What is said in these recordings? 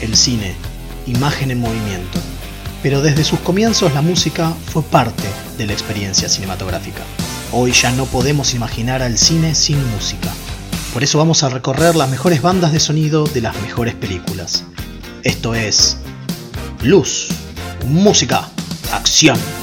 el cine, imagen en movimiento. Pero desde sus comienzos la música fue parte de la experiencia cinematográfica. Hoy ya no podemos imaginar al cine sin música. Por eso vamos a recorrer las mejores bandas de sonido de las mejores películas. Esto es Luz, Música, Acción.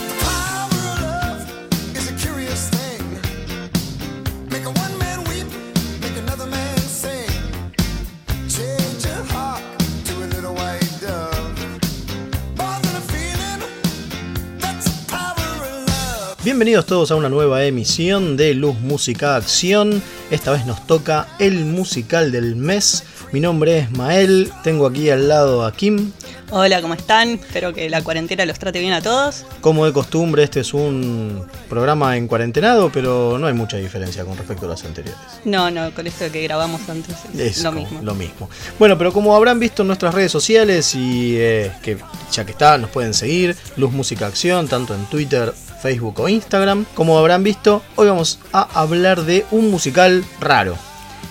Bienvenidos todos a una nueva emisión de Luz Música Acción. Esta vez nos toca el musical del mes. Mi nombre es Mael, tengo aquí al lado a Kim. Hola, ¿cómo están? Espero que la cuarentena los trate bien a todos. Como de costumbre, este es un programa en cuarentenado, pero no hay mucha diferencia con respecto a los anteriores. No, no, con esto que grabamos antes es, lo mismo. Lo mismo. Bueno, pero como habrán visto en nuestras redes sociales y eh, que ya que está, nos pueden seguir, Luz Música Acción, tanto en Twitter, Facebook o Instagram. Como habrán visto, hoy vamos a hablar de un musical raro.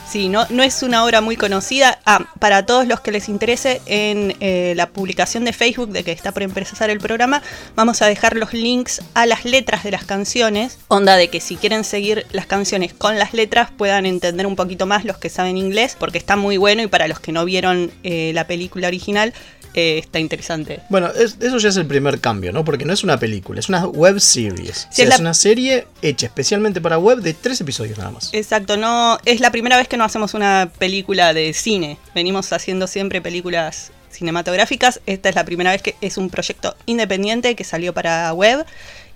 Sí, no, no es una obra muy conocida. Ah, para todos los que les interese, en eh, la publicación de Facebook de que está por empezar el programa, vamos a dejar los links a las letras de las canciones. Onda de que si quieren seguir las canciones con las letras puedan entender un poquito más los que saben inglés, porque está muy bueno y para los que no vieron eh, la película original, eh, está interesante. Bueno, eso ya es el primer cambio, ¿no? Porque no es una película, es una web series. es, una serie hecha especialmente para web de tres episodios nada más. Exacto, no es la primera vez que no hacemos una película de cine. Venimos haciendo siempre películas cinematográficas. Esta es la primera vez que es un proyecto independiente que salió para web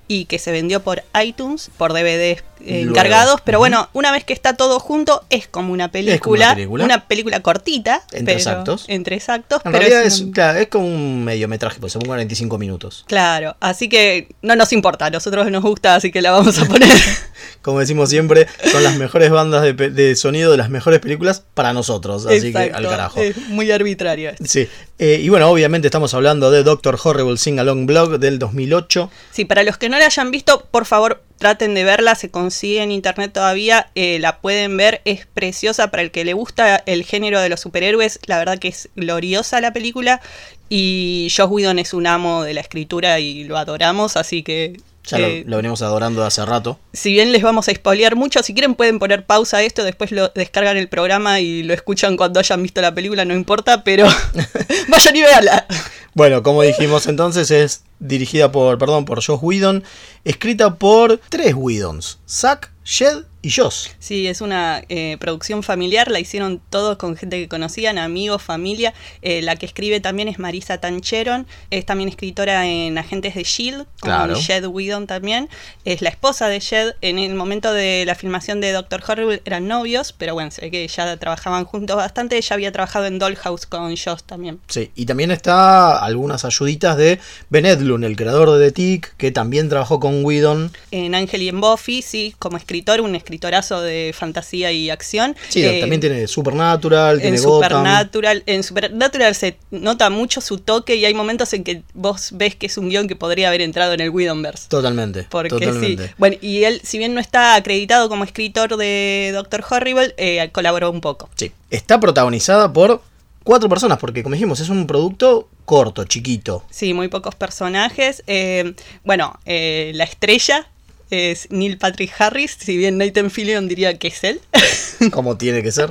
y que se vendió por iTunes, por DVDs encargados, pero bueno, una vez que está todo junto, es como una película, una película, cortita, entre exactos. Entre exactos, en realidad es, claro, es como un mediometraje, pues son 45 minutos. Claro, así que no nos importa, a nosotros nos gusta, así que la vamos a poner. como decimos siempre, son las mejores bandas de, sonido de las mejores películas para nosotros, así que al carajo. Es muy arbitrario. Sí, eh, y bueno, obviamente estamos hablando de Doctor Horrible Sing Along Blog del 2008. Sí, para los que no la hayan visto, por favor, traten de verla, se consigue en internet todavía, eh, la pueden ver, es preciosa para el que le gusta el género de los superhéroes, la verdad que es gloriosa la película y Josh Whedon es un amo de la escritura y lo adoramos, así que ya lo, lo, venimos adorando hace rato. Si bien les vamos a spoilear mucho, si quieren pueden poner pausa a esto, después lo descargan el programa y lo escuchan cuando hayan visto la película, no importa, pero vayan y véanla. Bueno, como dijimos entonces, es dirigida por, perdón, por Josh Whedon, escrita por tres Whedons, Zack, Shed y Joss. Sí, es una eh, producción familiar, la hicieron todos con gente que conocían, amigos, familia. Eh, la que escribe también es Marisa Tancheron, es también escritora en Agentes de Shield, con Shed Whedon también. Es la esposa de Shed. En el momento de la filmación de Doctor Horrible eran novios, pero bueno, se ve que ya trabajaban juntos bastante. Ella había trabajado en Dollhouse con Joss también. Sí, y también está algunas ayuditas de Ben Edlund, el creador de The Tick, que también trabajó con Whedon. En Ángel y en Buffy, sí, como escritor, un escritorazo de fantasía y acción. Sí, eh, también tiene Supernatural, tiene en Supernatural, En Supernatural se nota mucho su toque y hay momentos en que vos ves que es un guion que podría haber entrado en el Widowverse. Totalmente. Porque sí. Bueno, y él, si bien no está acreditado como escritor de Doctor Horrible, eh, colaboró un poco. Sí. Está protagonizada por cuatro personas, porque como dijimos, es un producto corto, chiquito. Sí, muy pocos personajes. Eh, bueno, la estrella es Neil Patrick Harris, si bien Nathan Fillion diría que es él. Como tiene que ser.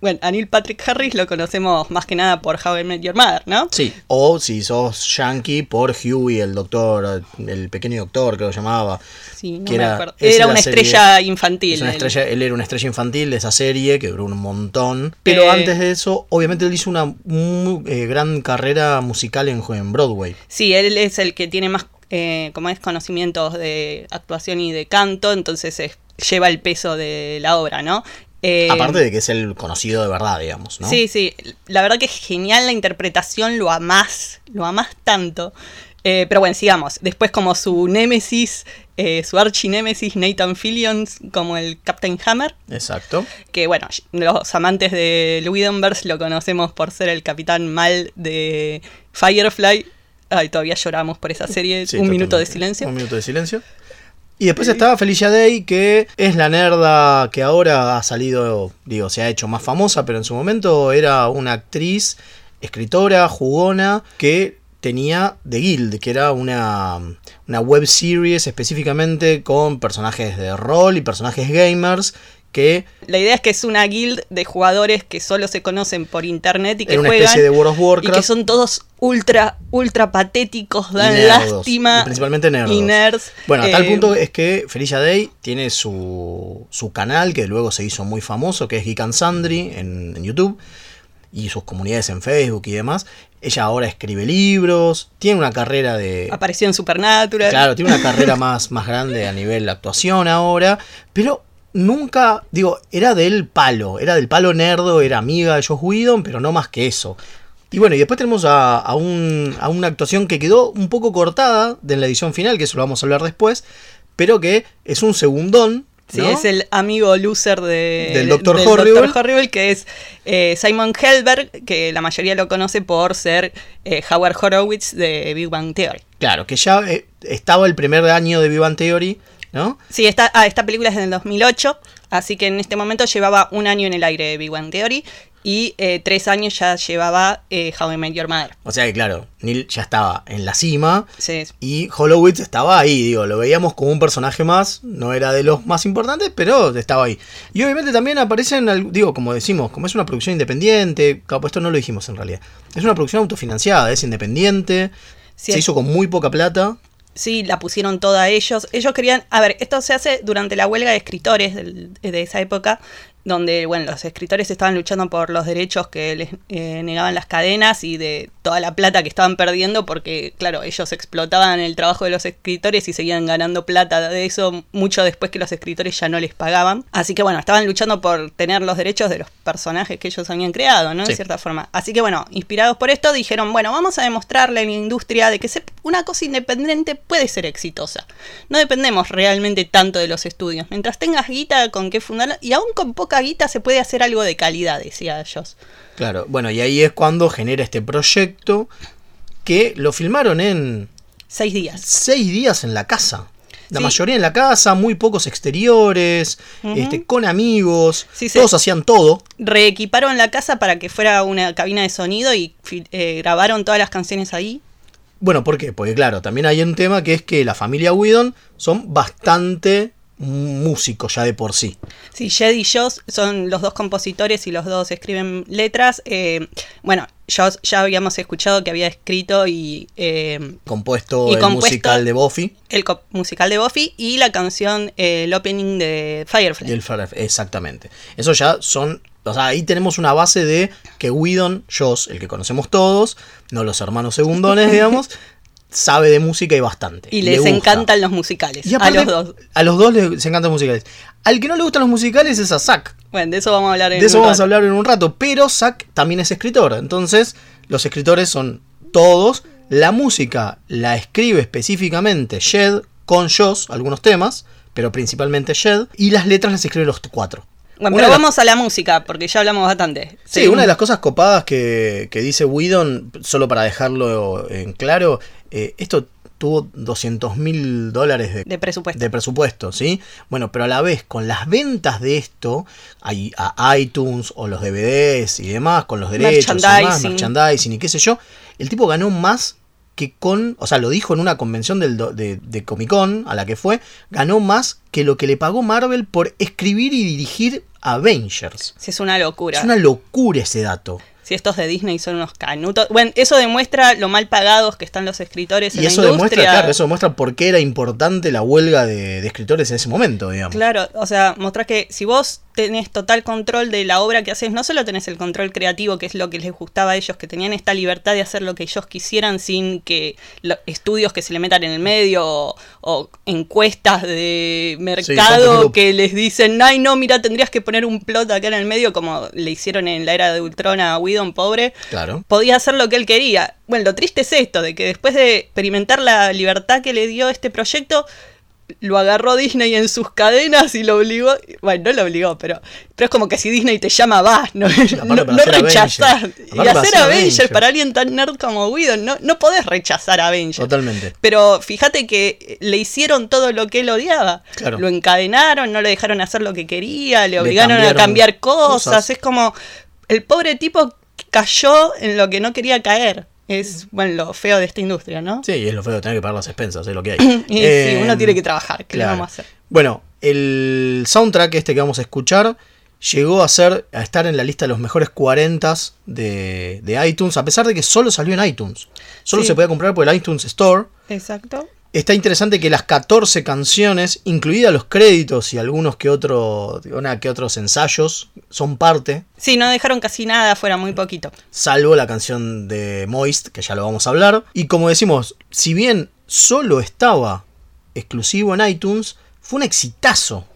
bueno, a Neil Patrick Harris lo conocemos más que nada por How I Met Your Mother, ¿no? Sí, o si sos yankee, por Huey, el doctor, el pequeño doctor que lo llamaba. Sí, no me era, acuerdo. Era una estrella infantil. Una estrella, él era una estrella infantil de esa serie que duró un montón. Pero eh, antes de eso, obviamente él hizo una muy, eh, gran carrera musical en, en Broadway. Sí, él es el que tiene más eh, como es conocimientos de actuación y de canto, entonces lleva el peso de la obra, ¿no? Eh, Aparte de que es el conocido de verdad, digamos, ¿no? Sí, sí, la verdad que es genial la interpretación, lo amás, lo amás tanto. Eh, pero bueno, sigamos. Después como su némesis, su archinémesis Nathan Fillion como el Captain Hammer. Exacto. Que bueno, los amantes de Whedonverse lo conocemos por ser el capitán mal de Firefly Ay, todavía lloramos por esa serie. un minuto de silencio. Un minuto de silencio. Y después estaba Felicia Day, que es la nerda que ahora ha salido, digo, se ha hecho más famosa, pero en su momento era una actriz escritora jugona que tenía The Guild, que era una, una web series específicamente con personajes de rol y personajes gamers que la idea es que es una guild de jugadores que solo se conocen por internet y que una juegan especie de World of Warcraft y que son todos ultra ultra patéticos, dan nerdos, lástima y principalmente nerdos. y nerds. Bueno, a tal Eh, punto es que Felicia Day tiene su, su canal que luego se hizo muy famoso, que es Geek and Sundry en, en YouTube, y sus comunidades en Facebook y demás. Ella ahora escribe libros, tiene una carrera de... apareció en Supernatural. Claro, tiene una carrera más, más grande a nivel actuación ahora, pero nunca, digo, era del palo, era del palo nerdo, era amiga de Josh Whedon, pero no más que eso. Y bueno, y después tenemos a, a un- a una actuación que quedó un poco cortada de la edición final, que eso lo vamos a hablar después, pero que es un segundón. Sí, ¿no? es el amigo loser de, Del Dr. del Horrible. Dr. Horrible, que es eh, Simon Helberg, que la mayoría lo conoce por ser eh, Howard Horowitz de Big Bang Theory. Claro, que ya eh, estaba el primer año de Vivan Theory, ¿no? Sí, esta, ah, esta película es del 2008, así que en este momento llevaba un año en el aire de Big Bang Theory y eh, tres años ya llevaba eh, How I Met Your Mother. O sea que claro, Neil ya estaba en la cima, Sí, Y Hollowitz estaba ahí, digo, lo veíamos como un personaje más, no era de los más importantes, pero estaba ahí. Y obviamente también aparecen, digo, como decimos, como es una producción independiente, pues esto no lo dijimos en realidad, es una producción autofinanciada, es independiente, Sí, se es- hizo con muy poca plata, Sí, la pusieron toda ellos. Ellos querían, a ver, esto se hace durante la huelga de escritores del- de esa época, donde, bueno, los escritores estaban luchando por los derechos que les eh, negaban las cadenas y de toda la plata que estaban perdiendo, porque, claro, ellos explotaban el trabajo de los escritores y seguían ganando plata de eso mucho después que los escritores ya no les pagaban. Así que, bueno, estaban luchando por tener los derechos de los personajes que ellos habían creado, ¿no? Sí. En cierta forma. Así que, bueno, inspirados por esto, dijeron, bueno, vamos a demostrarle a la industria de que una cosa independiente puede ser exitosa. No dependemos realmente tanto de los estudios. Mientras tengas guita con qué fundarla, y aún con poca guita se puede hacer algo de calidad, decía ellos. claro, bueno, y ahí es cuando genera este proyecto que lo filmaron en Seis días. seis días en la casa. La Sí. mayoría en la casa, muy pocos exteriores, este, con amigos, Sí, todos hacían todo. Reequiparon la casa para que fuera una cabina de sonido y eh, grabaron todas las canciones ahí. Bueno, ¿por qué? Porque claro, también hay un tema que es que la familia Whedon son bastante músicos ya de por sí. Sí, Jed y Joss son los dos compositores y los dos escriben letras. Eh, bueno, Joss ya habíamos escuchado que había escrito y eh, Compuesto Y el compuesto- musical de Buffy el musical de Buffy y la canción, eh, el opening de Firefly. el Exactamente. Eso ya son. O sea, ahí tenemos una base de que Whedon, Joss, el que conocemos todos, no los hermanos segundones, digamos, sabe de música y bastante. y le les encantan los musicales. Y a los dos. A los dos les encantan los musicales. Al que no le gustan los musicales es a Zack. Bueno, de eso vamos a hablar en De eso un vamos a hablar en un rato. Pero Zack también es escritor. Entonces, los escritores son todos. La música la escribe específicamente Shed con Joss, algunos temas, pero principalmente Shed. Y las letras las escribe los cuatro. Bueno, pero las- vamos a la música, porque ya hablamos bastante. Sí, una de las cosas copadas que, que dice Whedon, solo para dejarlo en claro, eh, esto tuvo 200 mil dólares de, De presupuesto. de presupuesto, ¿sí? Bueno, pero a la vez, con las ventas de esto, hay a iTunes o los DVDs y demás, con los derechos, y demás, Merchandising. merchandising y qué sé yo, el tipo ganó más que con, o sea, lo dijo en una convención del de, de Comic Con a la que fue, ganó más que lo que le pagó Marvel por escribir y dirigir Avengers. Sí, es una locura. Es una locura ese dato. Si estos de Disney son unos canutos. Bueno, eso demuestra lo mal pagados que están los escritores en Y eso la demuestra, claro, eso demuestra por qué era importante la huelga de, de escritores en ese momento, digamos. Claro, o sea, mostrar que si vos tenés total control de la obra que haces, no solo tenés el control creativo, que es lo que les gustaba a ellos, que tenían esta libertad de hacer lo que ellos quisieran sin que lo- estudios que se le metan en el medio o, o encuestas de mercado que les dicen, ay no, mira, tendrías que poner un plot acá en el medio, como le hicieron en la era de Ultron a Whedon, pobre. Claro. Podía hacer lo que él quería. Bueno, lo triste es esto, de que después de experimentar la libertad que le dio este proyecto, lo agarró Disney en sus cadenas y lo obligó. Bueno, no lo obligó, pero, pero es como que si Disney te llama, vas, no, no, no rechazás. Y hacer Avengers Avengers. para alguien tan nerd como Whedon, no, no podés rechazar Avengers. Totalmente. Pero fíjate que le hicieron todo lo que él odiaba. Claro. Lo encadenaron, no le dejaron hacer lo que quería, le Le obligaron a cambiar cosas. cosas. Es como el pobre tipo cayó en lo que no quería caer. Es, bueno, lo feo de esta industria, ¿no? Sí, es lo feo de tener que pagar las expensas, es lo que hay. y sí, Eh, uno tiene que trabajar, ¿qué le vamos a hacer? Bueno, el soundtrack este que vamos a escuchar llegó a ser a estar en la lista de los mejores 40 de, de iTunes, a pesar de que solo salió en iTunes. Solo Sí. se podía comprar por el iTunes Store. Exacto. Está interesante que las 14 canciones, incluidas los créditos y algunos que, otro, una que otros ensayos, son parte, Sí, no dejaron casi nada afuera, muy poquito. salvo la canción de Moist, que ya lo vamos a hablar. Y como decimos, si bien solo estaba exclusivo en iTunes, fue un exitazo.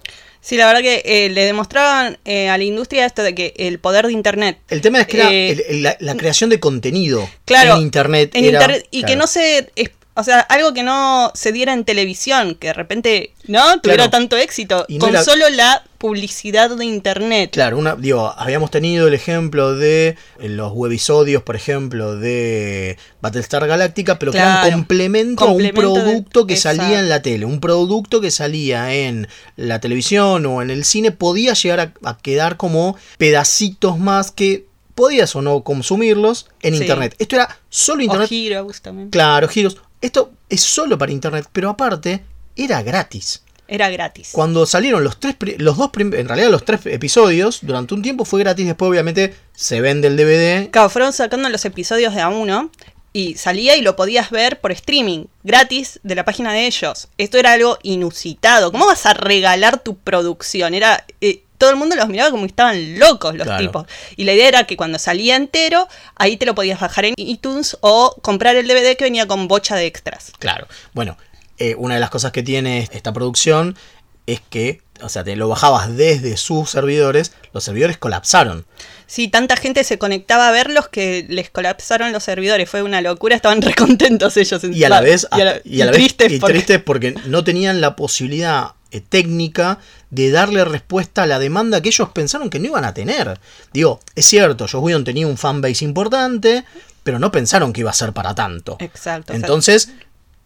Sí, la verdad que eh, le demostraban eh, a la industria esto de que el poder de Internet. El tema es que era Eh, la, la creación de contenido Claro, en Internet. en era- y que no se o sea algo que no se diera en televisión que de repente no tuviera Claro. tanto éxito Y no con solo la publicidad de internet Claro, una, digo, habíamos tenido el ejemplo de eh, los webisodios, por ejemplo, de Battlestar Galactica, pero que eran complemento, complemento a un de- producto que exacto. salía en la tele. Un producto que salía en la televisión o en el cine podía llegar a, a quedar como pedacitos más que podías o no consumirlos en Sí. internet. Esto era solo o internet. Heroes también Claro, giros. Esto es solo para internet, pero aparte era gratis. era gratis Cuando salieron los tres, los dos, en realidad los tres episodios, durante un tiempo fue gratis, después obviamente se vende el DVD. Claro, fueron sacando los episodios de a uno y salía y lo podías ver por streaming, gratis de la página de ellos. Esto era algo inusitado. ¿Cómo vas a regalar tu producción? Era eh, todo el mundo los miraba como que estaban locos los Claro. tipos. Y la idea era que cuando salía entero, ahí te lo podías bajar en iTunes o comprar el DVD que venía con bocha de extras. Claro. Bueno, eh, una de las cosas que tiene esta producción es que, o sea, te lo bajabas desde sus servidores, los servidores colapsaron. Sí, tanta gente se conectaba a verlos que les colapsaron los servidores. Fue una locura, estaban recontentos ellos. Y a la vez, y a la- y a la y vez- tristes y porque- tristes porque no tenían la posibilidad técnica de darle respuesta a la demanda que ellos pensaron que no iban a tener. Digo, es cierto, Josh Whedon tenía un fanbase importante, pero no pensaron que iba a ser para tanto. Exacto. Entonces,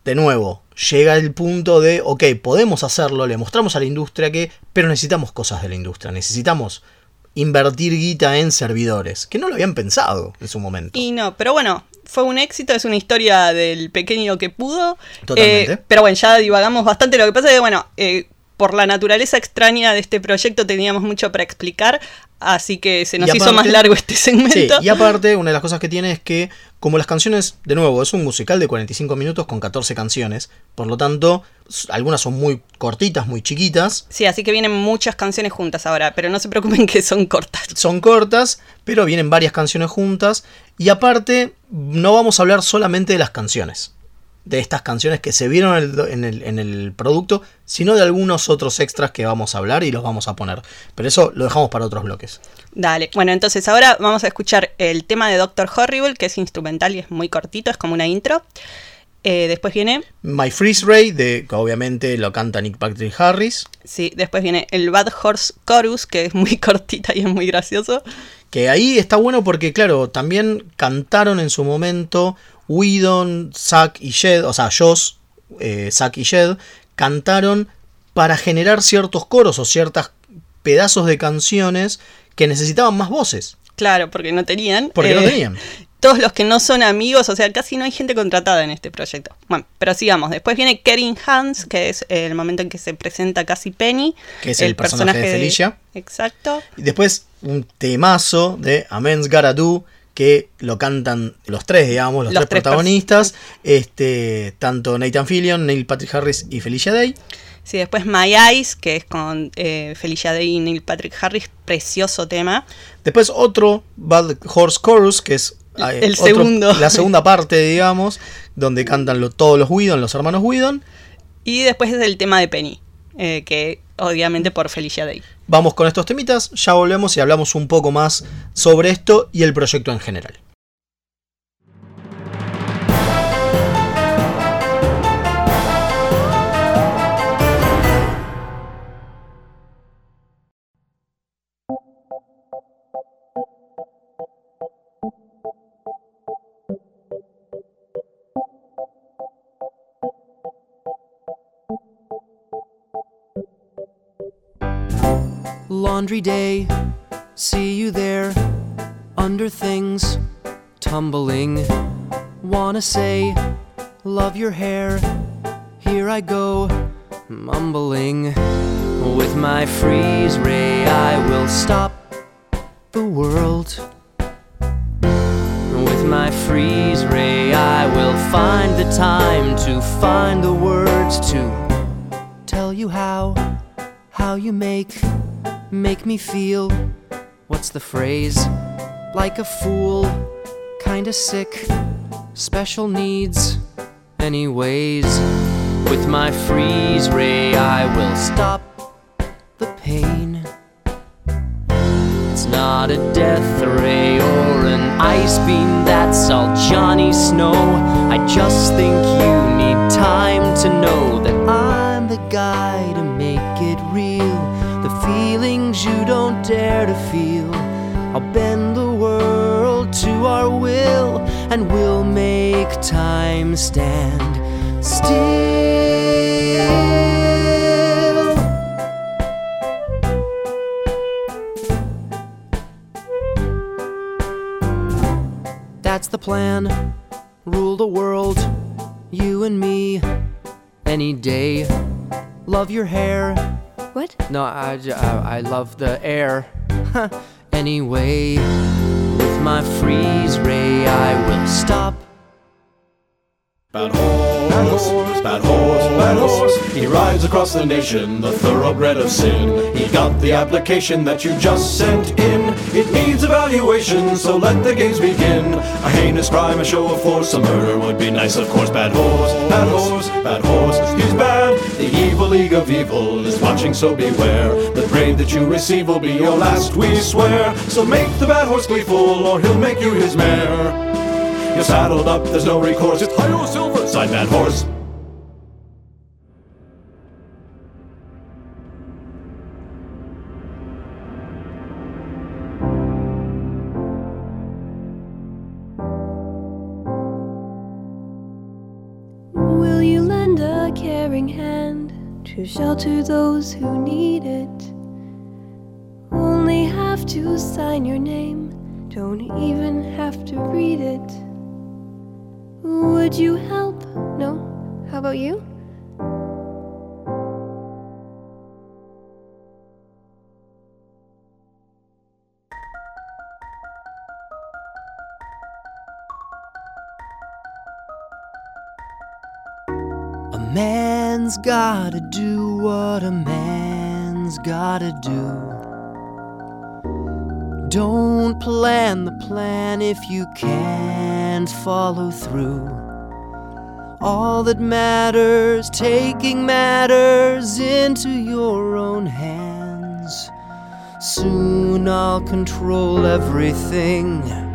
de nuevo, llega el punto de, ok, podemos hacerlo, le mostramos a la industria que, pero necesitamos cosas de la industria, necesitamos invertir guita en servidores, que no lo habían pensado en su momento. Y no, pero bueno, fue un éxito, es una historia del pequeño que pudo. Totalmente. Eh, pero bueno, ya divagamos bastante. Lo que pasa es que, bueno, eh, por la naturaleza extraña de este proyecto teníamos mucho para explicar, así que se nos hizo más largo este Sí, segmento. y aparte, una de las cosas que tiene es que, como las canciones, de nuevo, es un musical de 45 minutos con 14 canciones, por lo tanto, algunas son muy cortitas, muy chiquitas, Sí, así que vienen muchas canciones juntas ahora, pero no se preocupen que son cortas. son cortas, pero vienen varias canciones juntas, y aparte, no vamos a hablar solamente de las canciones, de estas canciones que se vieron en el, en el- en el producto, sino de algunos otros extras que vamos a hablar y los vamos a poner. Pero eso lo dejamos para otros bloques. Dale, bueno, entonces ahora vamos a escuchar el tema de Doctor Horrible, que es instrumental y es muy cortito, es como una intro. Eh, después viene, My Freeze Ray, de, que obviamente lo canta Nick Patrick Harris. sí, después viene el Bad Horse Chorus, que es muy cortita y es muy gracioso. Que ahí está bueno porque, claro, también cantaron en su momento Whedon, Zack y Jed, o sea, Joss, eh, Zack y Jed, cantaron para generar ciertos coros o ciertos pedazos de canciones que necesitaban más voces. Claro, porque no tenían. Porque no eh, tenían. Todos los que no son amigos, o sea, casi no hay gente contratada en este proyecto. Bueno, pero sigamos. Después viene Kering Hans, que es el momento en que se presenta casi Penny. Que es el personaje de Felicia. Exacto. Y después un temazo de Amen's Gotta Do, que lo cantan los tres, digamos, los, Los tres, tres protagonistas. Este, tanto Nathan Fillion, Neil Patrick Harris y Felicia Day. Sí, después My Eyes, que es con eh, Felicia Day y Neil Patrick Harris. Precioso tema. Después otro Bad Horse Chorus, que es eh, El otro- segundo. la segunda parte, digamos, donde cantan lo- todos los Whedon, los hermanos Whedon. Y después es el tema de Penny, eh, que obviamente por Felicia Day. Vamos con estos temitas, ya volvemos y hablamos un poco más sobre esto y el proyecto en general. Laundry day, see you there under things, tumbling. Wanna say, love your hair. Here I go, mumbling. With my freeze ray, I will stop the world. With my freeze ray, I will find the time to find the words to tell you how, how you make, make me feel. What's the phrase? Like a fool, kinda sick, special needs, anyways. With my freeze ray, I will stop the pain. It's not a death ray or an ice beam, that's all Johnny Snow. I just think you need time to know dare to feel. I'll bend the world to our will, and we'll make time stand still. That's the plan. Rule the world, you and me, any day. Love your hair. What? No, I, I, I love the air. anyway, with my freeze ray, I will stop. Bad horse, bad horse, bad horse. He rides across the nation, the thoroughbred of sin. He got the application that you just sent in. It needs evaluation, so let the games begin. A heinous crime, a show of force, a murder would be nice, of course. Bad horse, bad horse, bad horse. He's bad. The evil league of evil is watching, so beware. The grade that you receive will be your last, we swear. So make the bad horse gleeful, or he'll make you his mare. You're saddled up, there's no recourse. It's Hi-Yo Silver, side bad horse. To shelter those who need it? Only have to sign your name, don't even have to read it. Would you help? No? How about you? Man's gotta do what a man's gotta do. Don't plan the plan if you can't follow through. All that matters, taking matters into your own hands. Soon I'll control everything.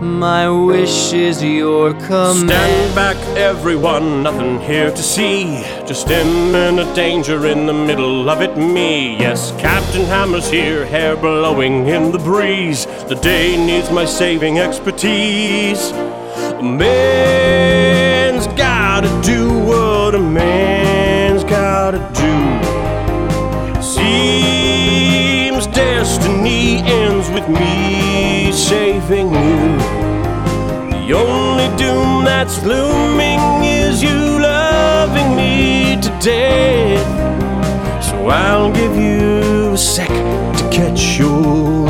My wish is your command. Stand back, everyone, nothing here to see. Just imminent danger in the middle of it, me. Yes, Captain Hammer's here, hair blowing in the breeze. The day needs my saving expertise. A man's gotta do what a man's gotta do. Seems destiny ends with me saving you. The only doom that's looming is you loving me to death. So I'll give you a sec to catch your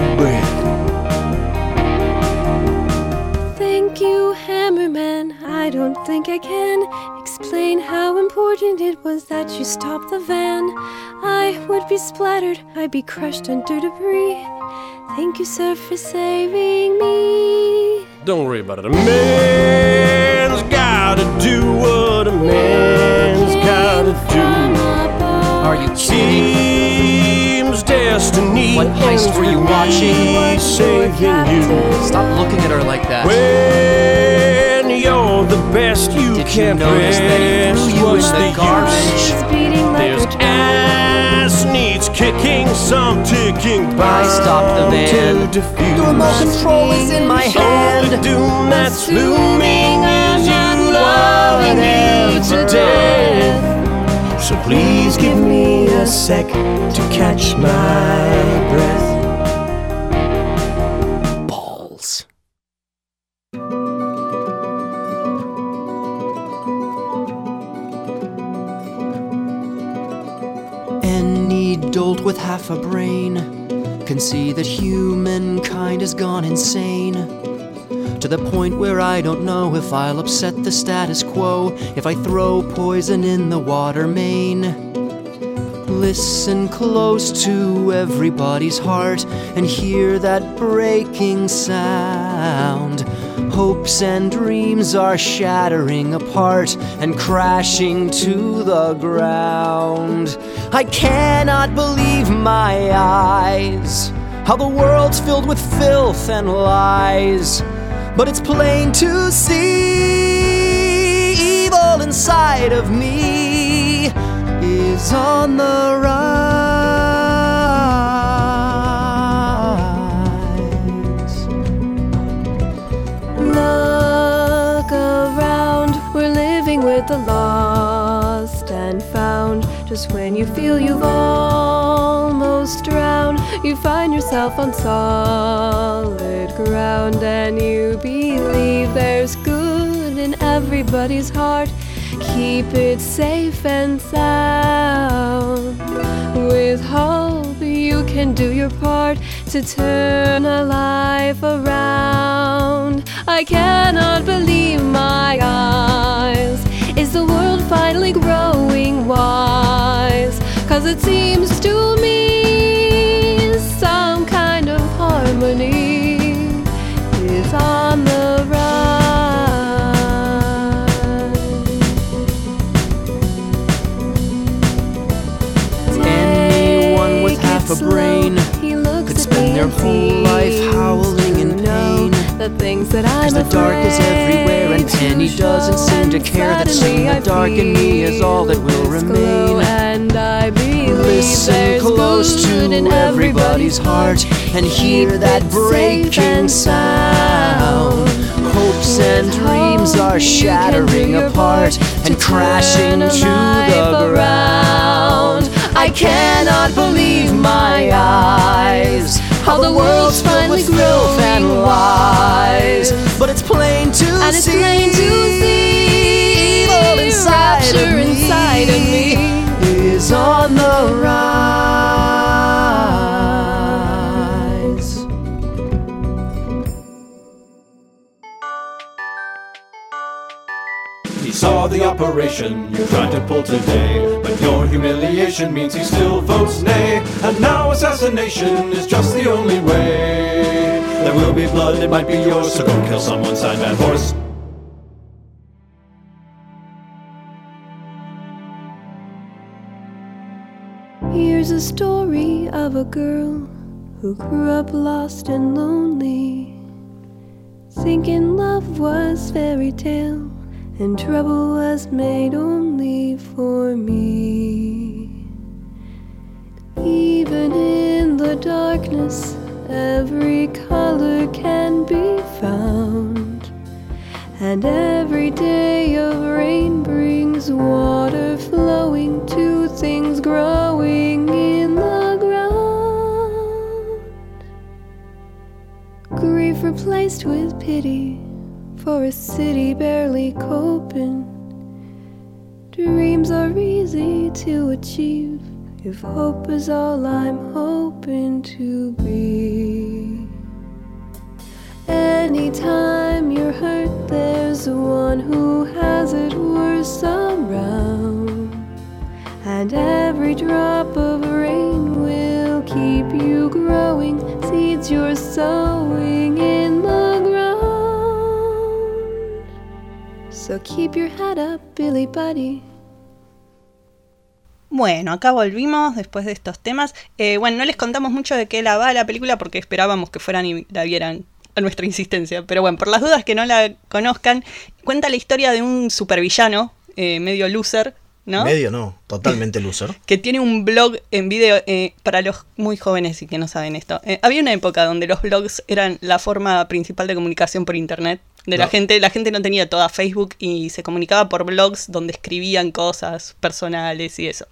think I can explain how important it was that you stopped the van. I would be splattered, I'd be crushed under debris. Thank you, sir, for saving me. Don't worry about it. A man's gotta do what a man's gotta do. Are you kidding? Seems destiny What heist were you watching? saving you. Stop looking at her like that. When you're the best, you Did you can't notice that he rest. threw you What's in the use? garbage? She's beating like This a drum. ass needs kicking, some ticking I stopped the bomb van. to defuse. The remote control is in my hand. Only hand. doom that's looming is you loving me to death. So please give me a sec to catch my breath. With half a brain can see that humankind has gone insane. To the point where I don't know if I'll upset the status quo if I throw poison in the water main. Listen close to everybody's heart and hear that breaking sound. Hopes and dreams are shattering apart and crashing to the ground. I cannot believe my eyes. How the world's filled with filth and lies. But it's plain to see evil inside of me is on the rise. Feel you've almost drowned, you find yourself on solid ground and you believe there's good in everybody's heart. Keep it safe and sound. With hope, you can do your part to turn a life around. I cannot believe my eyes. Is the world finally growing wise? Cause it seems to me some kind of harmony is on the rise. Anyone with half a brain He looks could spend their whole life howling in pain. The things that I'm Cause the dark is everywhere and Penny doesn't seem to care that soon the dark in me is all that will feel this glow, remain. And I Listen close to in everybody's heart and hear that breaking sound. Hopes and dreams are you can do shattering apart and crashing to the ground. I cannot believe my eyes. How the world's with filth and lies. wise. But it's plain to And it's see plain to see evil inside of me inside of me. Is on the rise. He saw the operation you tried to pull today, but your humiliation means he still votes nay. And now assassination is just the only way. There will be blood, it might be yours, so go kill someone, sign that horse. Here's a story of a girl who grew up lost and lonely, thinking love was fairy tale and trouble was made only for me. Even in the darkness, every color can be found. And every day of rain brings water flowing to things growing Grief replaced with pity for a city barely coping. Dreams are easy to achieve if hope is all I'm hoping to be. Anytime you're hurt, there's one who has it worse around. And every drop of rain will keep you growing, seeds you're sowing in the ground. So keep your head up, Billy Buddy. Bueno, acá volvimos después de estos temas. Eh, bueno, no les contamos mucho de qué la va la película porque esperábamos que fueran y la vieran a nuestra insistencia. Pero bueno, por las dudas que no la conozcan, cuenta la historia de un supervillano, eh, medio loser, ¿no? Medio no, totalmente loser. que tiene un blog en video eh, para los muy jóvenes y que no saben esto. Eh, había una época donde los blogs eran la forma principal de comunicación por internet de la gente. La gente no tenía toda Facebook y se comunicaba por blogs donde escribían cosas personales y eso.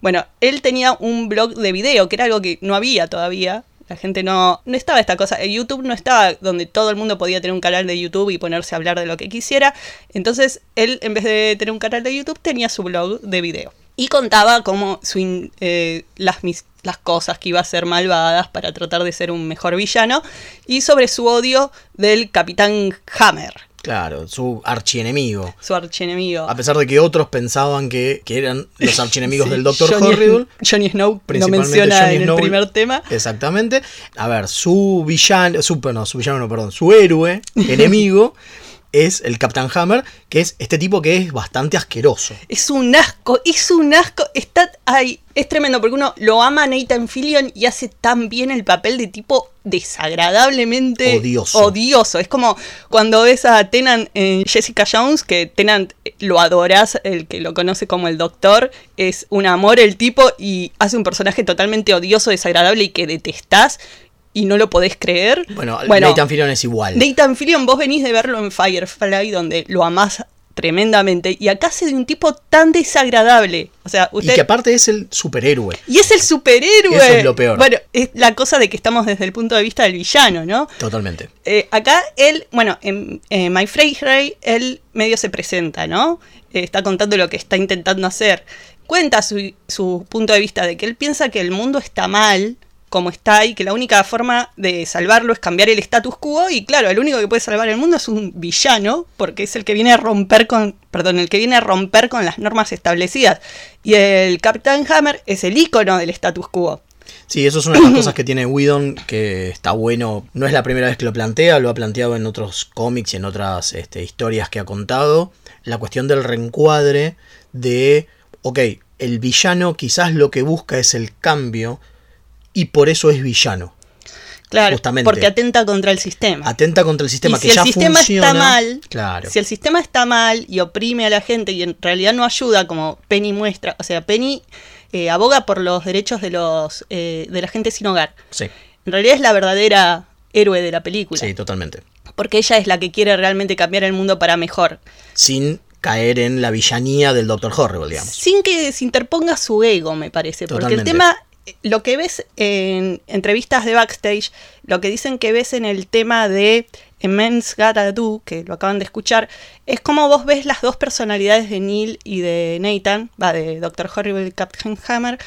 Bueno, él tenía un blog de video, que era algo que no había todavía. La gente no, no estaba esta cosa. En YouTube no estaba donde todo el mundo podía tener un canal de YouTube y ponerse a hablar de lo que quisiera. Entonces, él, en vez de tener un canal de YouTube, tenía su blog de video. Y contaba cómo eh, las, mis- las cosas que iba a hacer malvadas para tratar de ser un mejor villano. Y sobre su odio del Capitán Hammer, Claro, su archienemigo. su archienemigo. A pesar de que otros pensaban que, que eran los archienemigos Sí, del Doctor Johnny- Horrible. Johnny Snow principalmente menciona Johnny en Snow. el primer tema. Exactamente. A ver, su villano, su, no, su villano, no, perdón, su héroe, enemigo, es el Captain Hammer, que es este tipo que es bastante asqueroso. Es un asco, es un asco. Está ahí. Es tremendo porque uno lo ama a Nathan Fillion y hace tan bien el papel de tipo desagradablemente Odioso. odioso. Es como cuando ves a Tennant en Jessica Jones, que Tennant lo adoras, el que lo conoce como el doctor, es un amor el tipo y hace un personaje totalmente odioso, desagradable y que detestás y no lo podés creer. Bueno, Nathan Fillion es igual. Nathan Fillion, vos venís de verlo en Firefly, donde lo amás tremendamente, y acá hace de un tipo tan desagradable. O sea, Y que aparte es el superhéroe. Y es el superhéroe. Eso es lo peor. Bueno, es la cosa de que estamos desde el punto de vista del villano, ¿no? Totalmente. Eh, acá él, bueno, en eh, My Friday, él medio se presenta, ¿no? Eh, está contando lo que está intentando hacer. Cuenta su, su punto de vista de que él piensa que el mundo está mal como está y que la única forma de salvarlo es cambiar el status quo y claro, el único que puede salvar el mundo es un villano porque es el que viene a romper con, perdón, el que viene a romper con las normas establecidas y el Capitán Hammer es el icono del status quo. Sí, eso es una de las cosas que tiene Whedon, que está bueno. No es la primera vez que lo plantea, lo ha planteado en otros cómics y en otras este, historias que ha contado. La cuestión del reencuadre de, ok, el villano quizás lo que busca es el cambio y por eso es villano. Claro, Justamente. porque atenta contra el sistema. Atenta contra el sistema y que si ya el sistema funciona. está mal, Claro. si el sistema está mal y oprime a la gente y en realidad no ayuda, como Penny muestra, o sea, Penny eh, aboga por los derechos de los eh, de la gente sin hogar. Sí, En realidad es la verdadera héroe de la película, sí, totalmente. porque ella es la que quiere realmente cambiar el mundo para mejor, Sin caer en la villanía del Doctor Horrible, digamos. sin que se interponga su ego, me parece, porque el Totalmente. tema lo que ves en entrevistas de backstage, lo que dicen que ves en el tema de Men's Gotta Do, que lo acaban de escuchar, es como vos ves las dos personalidades de Neil y de Nathan, va, de Doctor Horrible y Captain Hammer,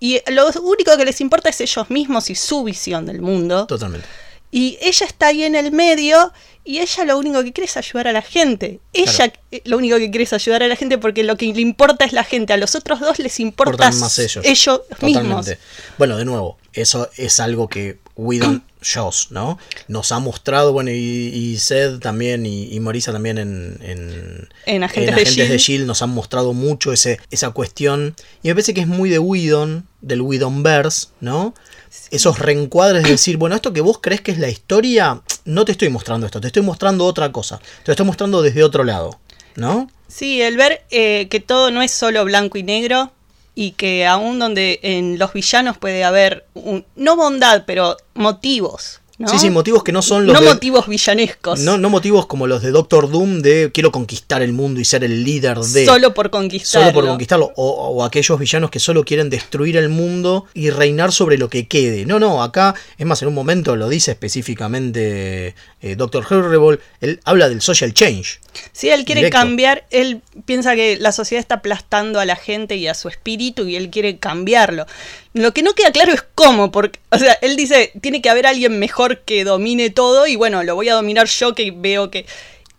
y lo único que les importa es ellos mismos y su visión del mundo. Totalmente. Y ella está ahí en el medio y ella lo único que quiere es ayudar a la gente. Ella Claro. eh, lo único que quiere es ayudar a la gente porque lo que le importa es la gente. A los otros dos les importa Importan más ellos. mismos. Totalmente. Bueno, de nuevo, eso es algo que Whedon shows, ¿no? Nos ha mostrado, bueno, y, y Seth también, y, y Marisa también en, en, En Agentes de de S.H.I.E.L.D.. S.H.I.E.L.D. nos han mostrado mucho ese, esa cuestión. Y me parece que es muy de Whedon, del Whedonverse, ¿no? Esos reencuadres de decir, bueno, esto que vos crees que es la historia, no te estoy mostrando esto, te estoy mostrando otra cosa. Te lo estoy mostrando desde otro lado, ¿no? Sí, el ver eh, que todo no es solo blanco y negro y que aún donde en los villanos puede haber, un- no bondad, pero motivos. ¿No? Sí, sí, motivos que no son los No de- motivos villanescos. No, no motivos como los de Doctor Doom de quiero conquistar el mundo y ser el líder de. Solo por conquistarlo. Solo por conquistarlo. O, o aquellos villanos que solo quieren destruir el mundo y reinar sobre lo que quede. No, no, acá, es más, en un momento lo dice específicamente eh, Doctor Horrible. Él habla del social change. Sí, él quiere Directo. cambiar, él piensa que la sociedad está aplastando a la gente y a su espíritu y él quiere cambiarlo. Lo que no queda claro es cómo, porque, o sea, él dice, tiene que haber alguien mejor que domine todo y bueno, lo voy a dominar yo que veo que...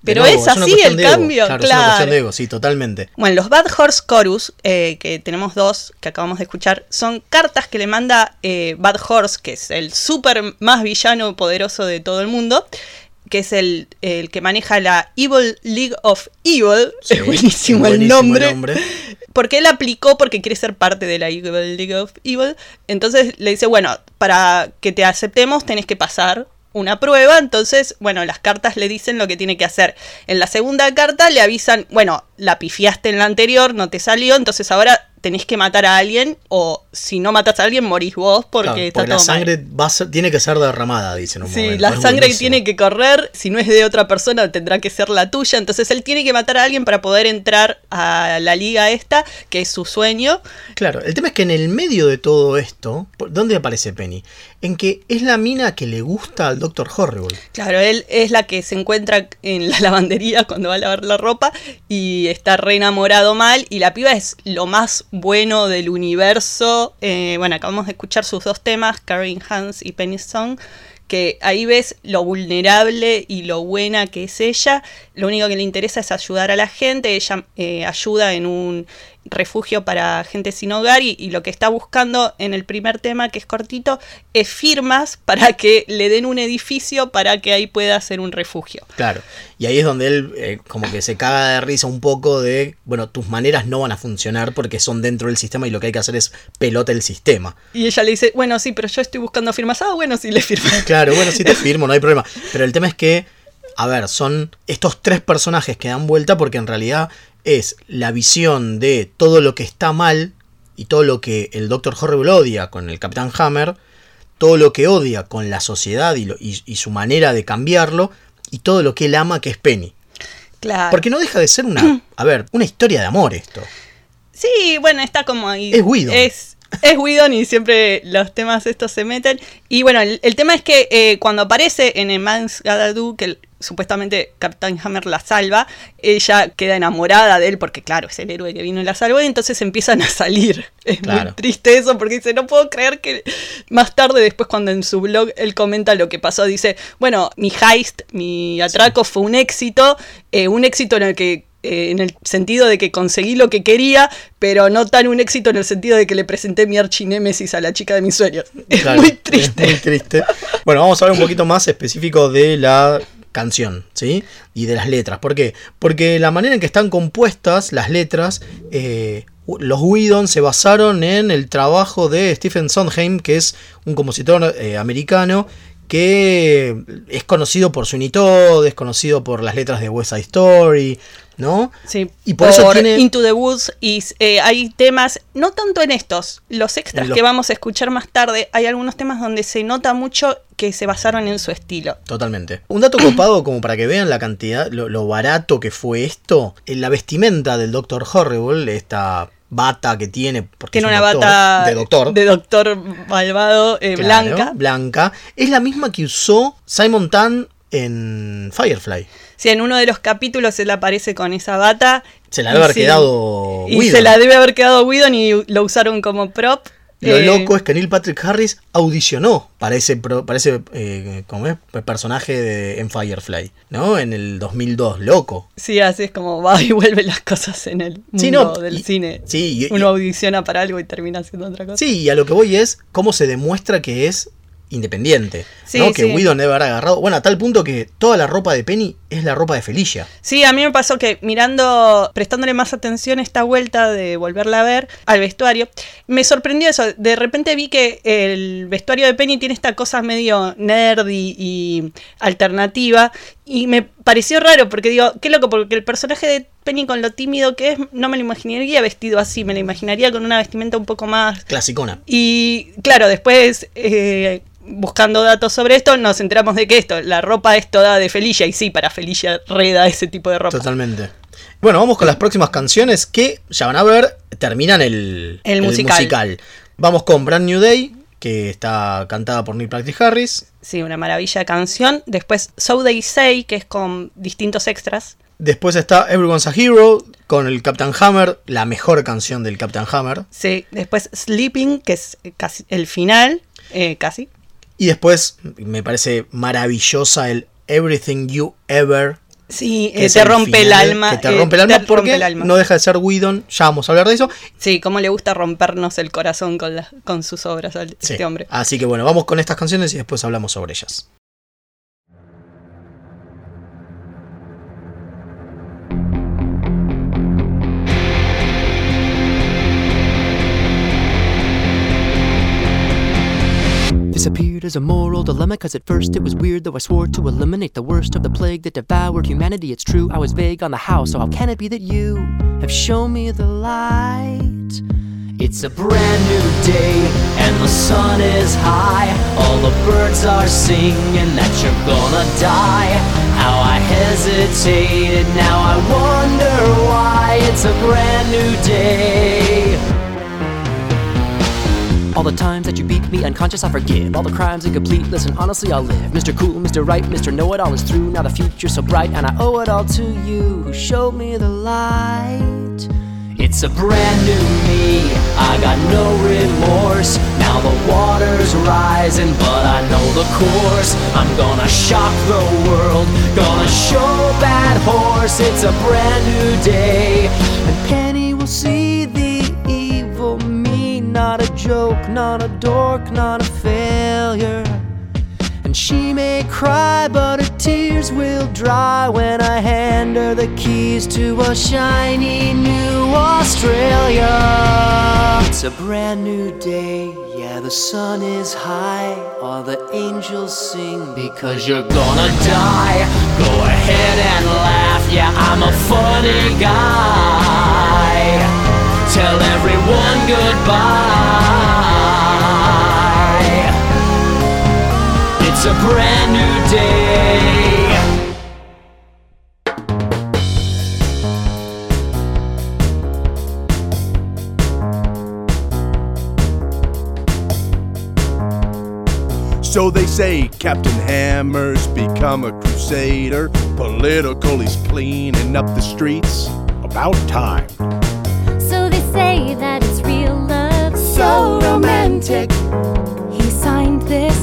Pero nuevo, es así el de cambio, Claro, claro. es una cuestión de ego, sí, totalmente. Bueno, los Bad Horse Chorus, eh, que tenemos dos que acabamos de escuchar, son cartas que le manda eh, Bad Horse, que es el super más villano poderoso de todo el mundo, que es el, el que maneja la Evil League of Evil. Sí, es buenísimo, el, buenísimo nombre. Porque él aplicó porque quiere ser parte de la Evil League of Evil. Entonces le dice, bueno, para que te aceptemos tenés que pasar una prueba. Entonces, bueno, las cartas le dicen lo que tiene que hacer. En la segunda carta le avisan, bueno, la pifiaste en la anterior, no te salió, entonces ahora tenés que matar a alguien o si no matas a alguien morís vos porque Claro, está porque la mal. sangre va a ser- tiene que ser derramada, dicen un Sí, momento. la Es sangre buenísimo. tiene que correr, si no es de otra persona tendrá que ser la tuya, entonces él tiene que matar a alguien para poder entrar a la liga esta, que es su sueño. Claro, el tema es que en el medio de todo esto, ¿por- ¿dónde aparece Penny? En que es la mina que le gusta al Doctor Horrible. Claro, él es la que se encuentra en la lavandería cuando va a lavar la ropa y está re enamorado mal y la piba es lo más bueno del universo. Eh, bueno, acabamos de escuchar sus dos temas, Karen Hans y Penny Song que ahí ves lo vulnerable y lo buena que es ella. Lo único que le interesa es ayudar a la gente. Ella eh, ayuda en un refugio para gente sin hogar y, y, lo que está buscando en el primer tema, que es cortito, es firmas para que le den un edificio para que ahí pueda hacer un refugio. Claro, y ahí es donde él eh, como que se caga de risa un poco de, bueno, tus maneras no van a funcionar porque son dentro del sistema y lo que hay que hacer es pelota el sistema. Y ella le dice, bueno, sí, pero yo estoy buscando firmas. Ah, bueno, sí, le firmo. Claro, bueno, sí te firmo, no hay problema. Pero el tema es que, a ver, son estos tres personajes que dan vuelta porque en realidad es la visión de todo lo que está mal y todo lo que el Doctor Horrible odia con el Capitán Hammer, todo lo que odia con la sociedad y, lo, y, y, su manera de cambiarlo, y todo lo que él ama que es Penny. Claro. Porque no deja de ser una, a ver, una historia de amor esto. Sí, bueno, está como ahí. Es Guido. Es, es Whedon y siempre los temas estos se meten. Y bueno, el, el tema es que eh, cuando aparece en el Man's Do, que supuestamente Captain Hammer la salva, ella queda enamorada de él porque claro, es el héroe que vino y la salvó y entonces empiezan a salir. Es Claro. muy triste eso porque dice, no puedo creer que más tarde después cuando en su blog él comenta lo que pasó, dice, bueno, mi heist, mi atraco fue un éxito, eh, un éxito en el que eh, en el sentido de que conseguí lo que quería, pero no tan un éxito en el sentido de que le presenté mi archinémesis a la chica de mis sueños. Es Claro, muy triste. es muy triste. Bueno, vamos a hablar un poquito más específico de la canción, ¿sí? Y de las letras. ¿Por qué? Porque la manera en que están compuestas las letras, eh, los Whedon se basaron en el trabajo de Stephen Sondheim, que es un compositor eh, americano que es conocido por su Unitod, es conocido por las letras de West Side Story, ¿no? Sí, Y por eso tiene- Into the Woods y eh, hay temas, no tanto en estos, los extras los- que vamos a escuchar más tarde, hay algunos temas donde se nota mucho que se basaron en su estilo. Totalmente. Un dato copado como para que vean la cantidad, lo, lo barato que fue esto. En la vestimenta del Doctor Horrible, esta bata que tiene, porque Tiene una doctor, bata de doctor, de doctor malvado eh, claro, blanca. blanca, es la misma que usó Simon Tan en Firefly. Si en uno de los capítulos él aparece con esa bata. Se la debe haber sí, quedado Y se la debe haber quedado Whedon y lo usaron como prop. Lo Eh, loco es que Neil Patrick Harris audicionó para ese, para ese eh, ¿cómo es? personaje de, en Firefly, ¿no? En el 2002, loco. Sí, así es como va y vuelve las cosas en el mundo Sí, no, del y- cine. sí, y- Uno audiciona para algo y termina haciendo otra cosa. Sí, y a lo que voy es cómo se demuestra que es independiente. Sí, ¿no? Que sí. Whedon debe haber agarrado. Bueno, a tal punto que toda la ropa de Penny es la ropa de Felicia. Sí, a mí me pasó que mirando, prestándole más atención esta vuelta de volverla a ver al vestuario, me sorprendió eso. De repente vi que el vestuario de Penny tiene esta cosa medio nerdy y alternativa. Y me pareció raro porque digo, qué loco, porque el personaje de Penny con lo tímido que es, no me lo imaginaría vestido así, me lo imaginaría con una vestimenta un poco más Clasicona. y claro, después eh, buscando datos sobre esto, nos enteramos de que esto, la ropa es toda de Felicia, y sí, para Felicia reda ese tipo de ropa. Totalmente. Bueno, vamos con las próximas canciones que ya van a ver, terminan el, El musical. Vamos con Brand New Day, que está cantada por Neil Patrick Harris. Sí, una maravilla de canción. Después So They Say, que es con distintos extras. Después está Everyone's a Hero con el Captain Hammer, la mejor canción del Captain Hammer. Sí, después Sleeping, que es casi el final, eh, casi. Y después me parece maravillosa el Everything You Ever Sí, que eh, te rompe el alma. Que te eh, rompe el alma te porque rompe el alma. no deja de ser Whedon. Ya vamos a hablar de eso. Sí, cómo le gusta rompernos el corazón con, las- con sus obras a Sí. este hombre. Así que bueno, vamos con estas canciones y después hablamos sobre ellas. This appeared as a moral dilemma, cause at first it was weird, though I swore to eliminate the worst of the plague that devoured humanity. It's true, I was vague on the how, so how can it be that you have shown me the light? It's a brand new day, and the sun is high. All the birds are singing that you're gonna die. How I hesitated, now I wonder why. It's a brand new day. All the times that you beat me unconscious, I forgive. All the crimes incomplete, listen, honestly, I'll live. Mr. Cool, Mr. Right, Mr. Know It All is through. Now the future's so bright, and I owe it all to you who showed me the light. It's a brand new me. I got no remorse. Now the water's rising, but I know the course. I'm gonna shock the world, gonna show that horse. It's a brand new day, and Penny will see the. Not a joke, not a dork, not a failure. And she may cry, but her tears will dry when I hand her the keys to a shiny new Australia. It's a brand new day, yeah, the sun is high. All the angels sing because you're gonna die. Go ahead and laugh, yeah, I'm a funny guy. Tell everyone goodbye. It's a brand new day. So they say Captain Hammer's become a crusader. Political, he's cleaning up the streets. About time. So romantic. He signed this.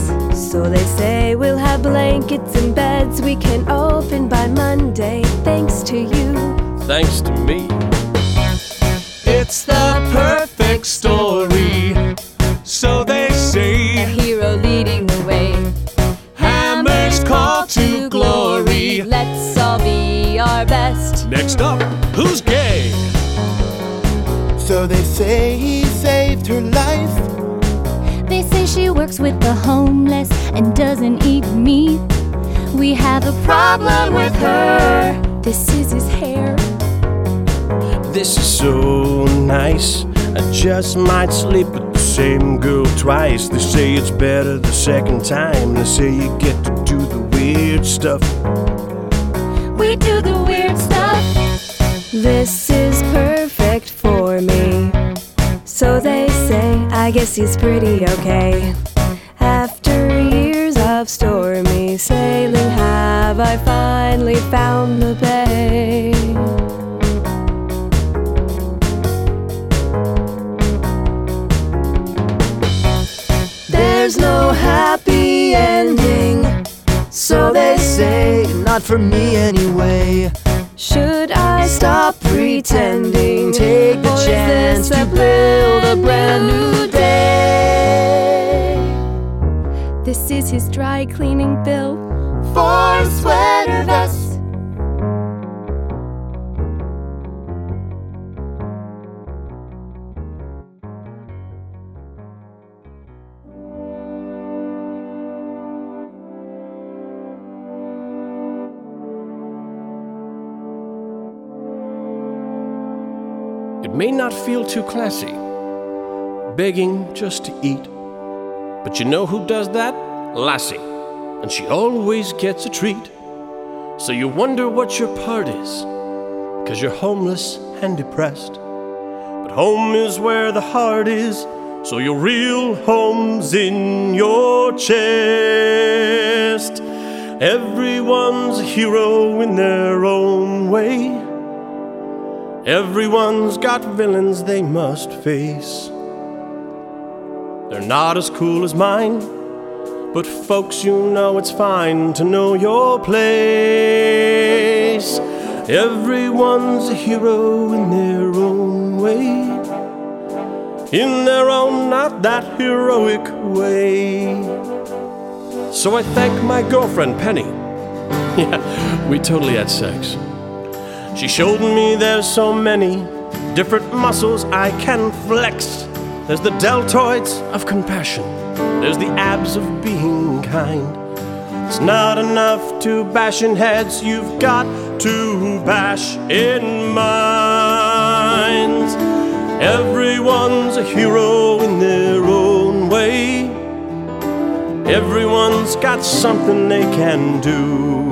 So they say we'll have blankets and beds we can open by Monday, thanks to you. Thanks to me. It's the perfect story. So they say. A hero leading the way. Hammer's call to glory. Let's all be our best. Next up, who's gay? So they say he saved her life. They say she works with the homeless and doesn't eat meat. We have a problem with her. This is his hair. This is so nice. I just might sleep with the same girl twice. They say it's better the second time. They say you get to do the weird stuff. We do the weird stuff. This is perfect for me. So they say, I guess he's pretty okay. After years of stormy sailing, have I finally found the bay? There's no happy ending, so they say. Not for me anyway. Should I stop pretending? Take the chance to build a brand new day. This is his dry cleaning bill for sweater vest. May not feel too classy, begging just to eat. But you know who does that? Lassie. And she always gets a treat. So you wonder what your part is, cause you're homeless and depressed. But home is where the heart is, so your real home's in your chest. Everyone's a hero in their own way. Everyone's got villains they must face. They're not as cool as mine, but folks, you know it's fine to know your place. Everyone's a hero in their own way, in their own not that heroic way. So I thank my girlfriend Penny. Yeah, we totally had sex. She showed me there's so many different muscles I can flex. There's the deltoids of compassion, there's the abs of being kind. It's not enough to bash in heads, you've got to bash in minds. Everyone's a hero in their own way. Everyone's got something they can do.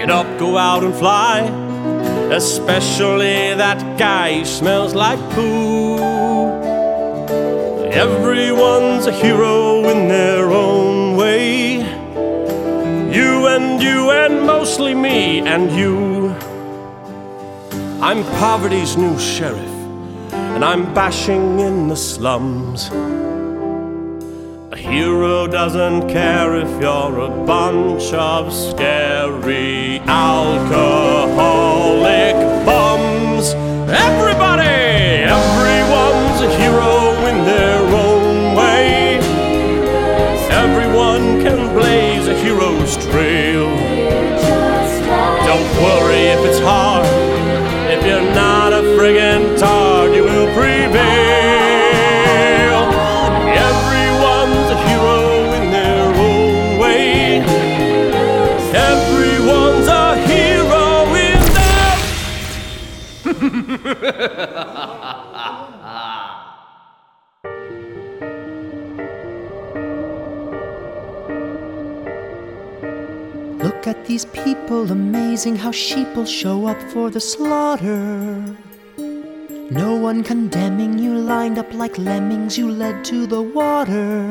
Get up, go out and fly. Especially that guy who smells like poo. Everyone's a hero in their own way. You and you and mostly me and you. I'm poverty's new sheriff, and I'm bashing in the slums. A hero doesn't care if you're a bunch of scary alcoholic bums. Look at these people, amazing how sheep'll show up for the slaughter. No one condemning you, lined up like lemmings, you led to the water.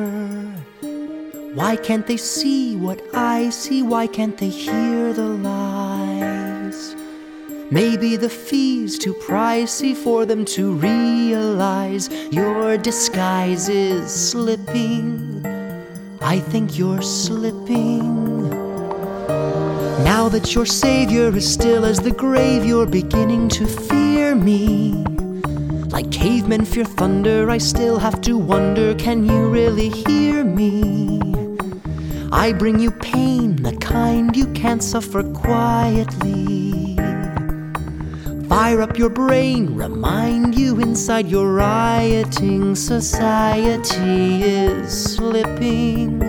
Why can't they see what I see? Why can't they hear the lies? Maybe the fee's too pricey for them to realize your disguise is slipping. I think you're slipping. Now that your savior is still as the grave, you're beginning to fear me. Like cavemen fear thunder, I still have to wonder can you really hear me? I bring you pain, the kind you can't suffer quietly. Fire up your brain, remind you inside your rioting society is slipping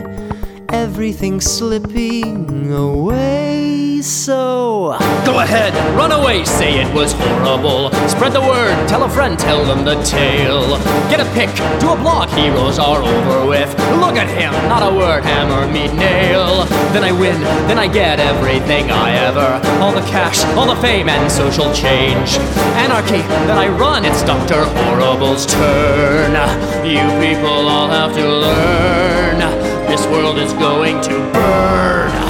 everything's slipping away. So Go ahead, run away, say it was horrible. Spread the word, tell a friend, tell them the tale. Get a pic, do a blog, heroes are over with. Look at him, not a word, hammer, me nail. Then I win, then I get everything I ever. All the cash, all the fame, and social change. Anarchy, then I run, it's Dr. Horrible's turn. You people all have to learn. This world is going to burn. Burn.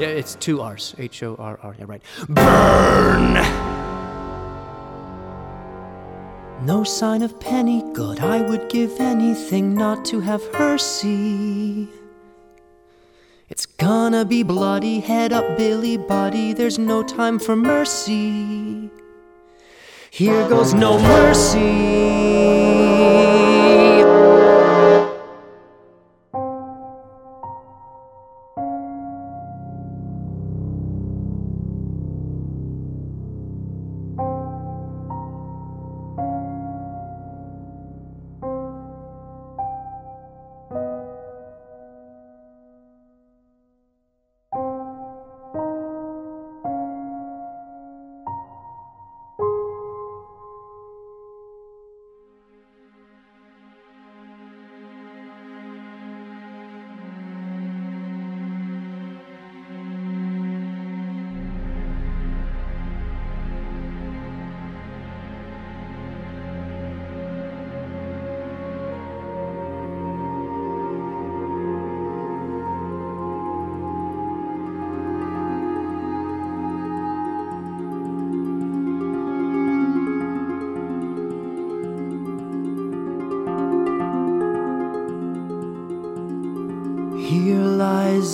Yeah, it's two R's. H O R R. Yeah, right. Burn. No sign of Penny good. I would give anything not to have her see. It's gonna be bloody. Head up, Billy Buddy. There's no time for mercy. Here goes no mercy.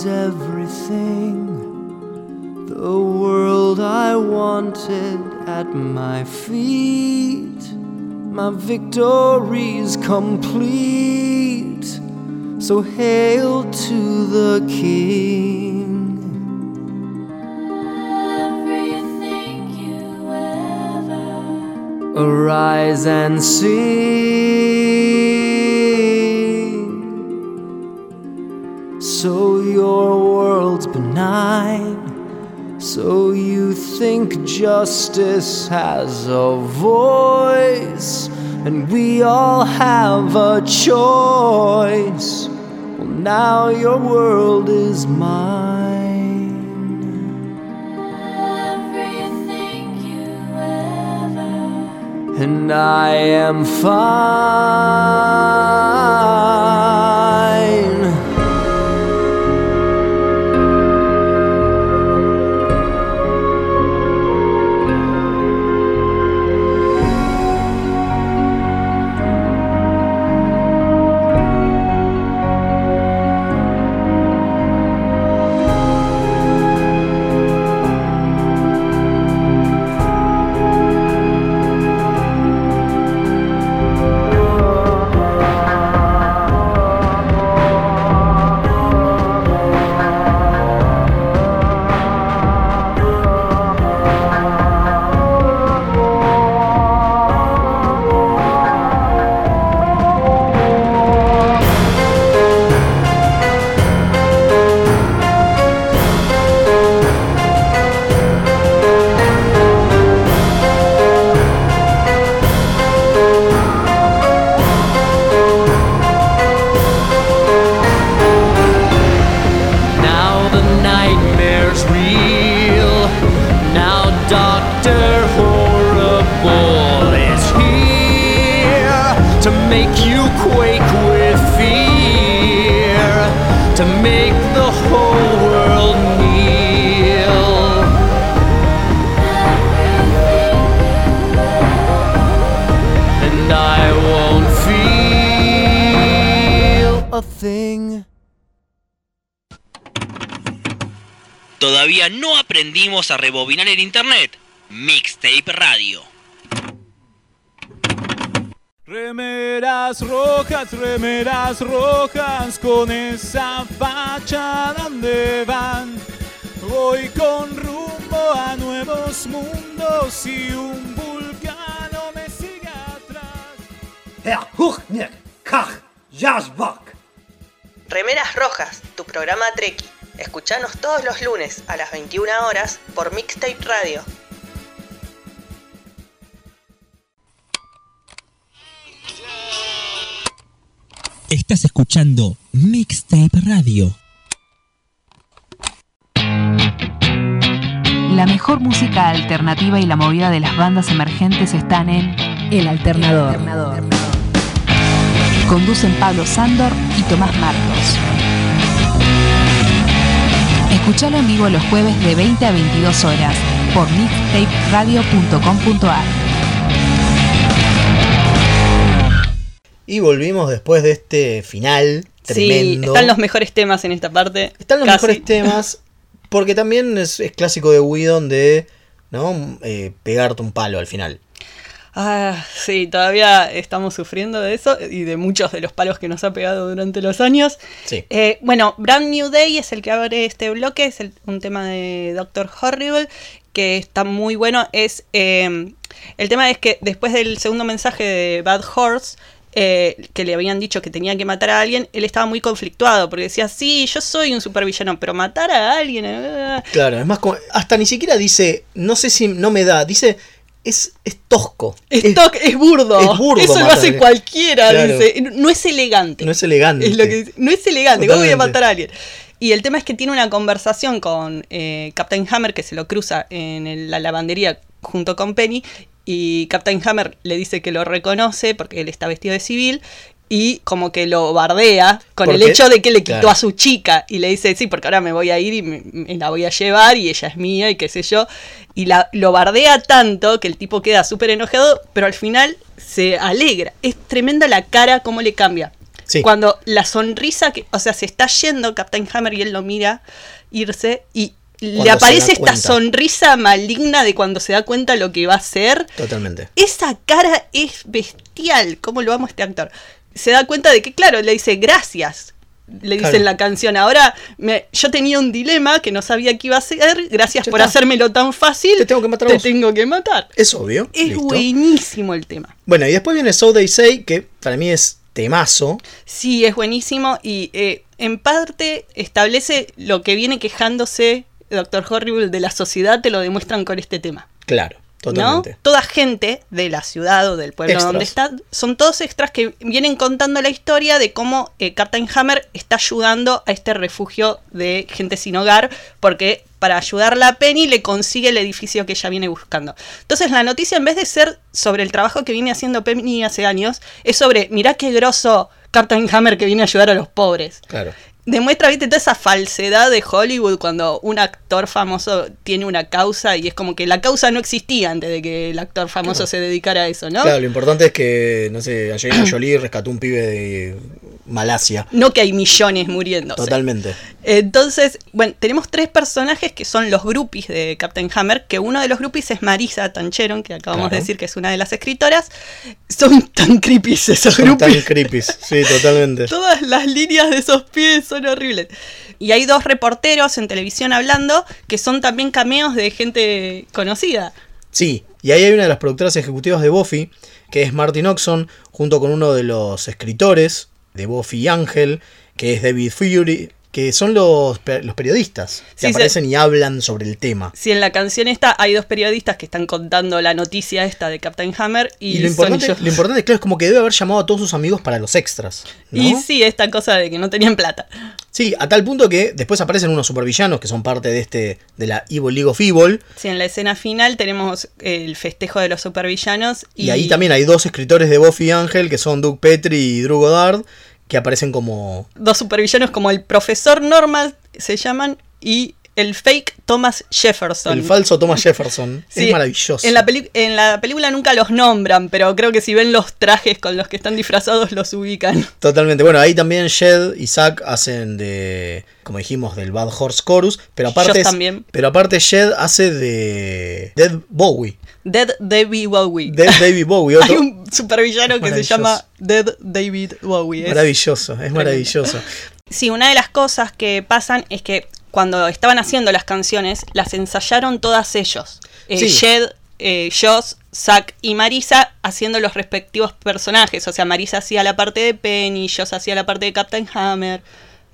Everything, the world I wanted at my feet. My victory's complete, so hail to the King. Everything you ever Arise and sing. Justice has a voice, and we all have a choice. Well, now your world is mine. Everything you ever and I am fine. Todavía no aprendimos a rebobinar el internet. Mixtape Radio. Remeras rojas, remeras rojas, con esa facha donde van. Voy con rumbo a nuevos mundos y un vulcano me sigue atrás. Herr Huchner, Kach, Jasbach. Remeras Rojas, tu programa Treki. Escuchanos todos los lunes a las 21 horas por Mixtape Radio. Estás escuchando Mixtape Radio. La mejor música alternativa y la movida de las bandas emergentes están en El Alternador. Conducen Pablo Sándor y Tomás Marcos. Escuchalo en vivo los jueves de 20 a 22 horas por mixtaperadio.com.ar. Y volvimos después de este final Sí, tremendo. están los mejores temas en esta parte. Están los Casi. mejores temas. Porque también es, es clásico de Whedon de ¿no? Eh, pegarte un palo al final. Ah, sí, todavía estamos sufriendo de eso y de muchos de los palos que nos ha pegado durante los años. Sí. Eh, bueno, Brand New Day es el que abre este bloque, es el- un tema de Doctor Horrible que está muy bueno. Es eh, el tema es que después del segundo mensaje de Bad Horse eh, que le habían dicho que tenía que matar a alguien, él estaba muy conflictuado porque decía, sí, yo soy un supervillano, pero matar a alguien... eh, Claro, es más como. Hasta ni siquiera dice. No sé si no me da. Dice. Es, es tosco. Es, to- es burdo. es burdo Eso lo hace cualquiera, Claro. dice. No es elegante. No es elegante. Es lo que dice. No es elegante. ¿Cómo voy a matar a alguien? Y el tema es que tiene una conversación con eh, Captain Hammer que se lo cruza en el- la lavandería junto con Penny. Y Captain Hammer le dice que lo reconoce porque él está vestido de civil. Y como que lo bardea con el hecho de que le quitó claro. a su chica. Y le dice, sí, porque ahora me voy a ir y me, me la voy a llevar y ella es mía y qué sé yo. Y la, lo bardea tanto que el tipo queda súper enojado, pero al final se alegra. Es tremenda la cara, cómo le cambia. Sí. Cuando la sonrisa, que, o sea, se está yendo Captain Hammer y él lo mira irse y le Cuando aparece esta sonrisa maligna de cuando se da cuenta lo que va a hacer. Totalmente. Esa cara es bestial. ¿Cómo lo amo a este actor? Se da cuenta de que, claro, le dice gracias. Le dice Claro. en la canción, ahora me- yo tenía un dilema que no sabía qué iba a hacer, gracias Ya por está. hacérmelo tan fácil, te tengo que matar, tengo que matar. Es obvio. Es listo. buenísimo el tema. Bueno, y después viene So They Say, que para mí es temazo. Sí, es buenísimo y eh, en parte establece lo que viene quejándose Doctor Horrible de la sociedad, te lo demuestran con este tema. Claro, totalmente. ¿no? Toda gente de la ciudad o del pueblo Extras. donde está, son todos extras que vienen contando la historia de cómo eh, Captain Hammer está ayudando a este refugio de gente sin hogar, porque para ayudarla a Penny le consigue el edificio que ella viene buscando. Entonces la noticia en vez de ser sobre el trabajo que viene haciendo Penny hace años, es sobre, mirá qué grosso Captain Hammer que viene a ayudar a los pobres Claro. Demuestra, viste, toda esa falsedad de Hollywood cuando un actor famoso tiene una causa y es como que la causa no existía antes de que el actor famoso Claro. se dedicara a eso, ¿no? Claro, lo importante es que, no sé, Angelina Jolie rescató un pibe de Malasia. No que hay millones muriéndose. Totalmente. Entonces, bueno, tenemos tres personajes que son los groupies de Captain Hammer, que uno de los groupies es Marisa Tancheron, que acabamos Claro. de decir que es una de las escritoras. Son tan creepy esos Son groupies. tan creepy. Sí, totalmente. Todas las líneas de esos pies son horribles. Y hay dos reporteros en televisión hablando que son también cameos de gente conocida. Sí, y ahí hay una de las productoras ejecutivas de Buffy, que es Martin Oxon, junto con uno de los escritores de Buffy y Ángel, que es David Fury, que son los, los periodistas que Sí, sí. aparecen y hablan sobre el tema. Si en la canción esta hay dos periodistas que están contando la noticia esta de Captain Hammer y, Y, lo, son importante, lo importante, claro, es como que debe haber llamado a todos sus amigos para los extras. ¿no? Y sí, esta cosa de que no tenían plata. Sí, a tal punto que después aparecen unos supervillanos que son parte de este de la Evil League of Evil. Sí, en la escena final tenemos el festejo de los supervillanos. Y, Y, ahí también hay dos escritores de Buffy y Ángel, que son Doug Petrie y Drew Goddard, que aparecen como... Dos supervillanos como el profesor normal se llaman y el fake Thomas Jefferson. El falso Thomas Jefferson. Sí, es maravilloso. En la, peli- en la película nunca los nombran, pero creo que si ven los trajes con los que están disfrazados los ubican. Totalmente. Bueno, ahí también Shed y Zack hacen de, como dijimos, del Bad Horse Chorus. Pero aparte, también. pero aparte Shed hace de Dead Bowie. Dead David Bowie. Dead David Bowie. Hay un supervillano que se llama Dead David Bowie. Es- maravilloso, es maravilloso. Sí, una de las cosas que pasan es que cuando estaban haciendo las canciones, las ensayaron todas ellos. Eh, Sí. Jed, eh, Joss, Zack y Marisa haciendo los respectivos personajes. O sea, Marisa hacía la parte de Penny, Joss hacía la parte de Captain Hammer.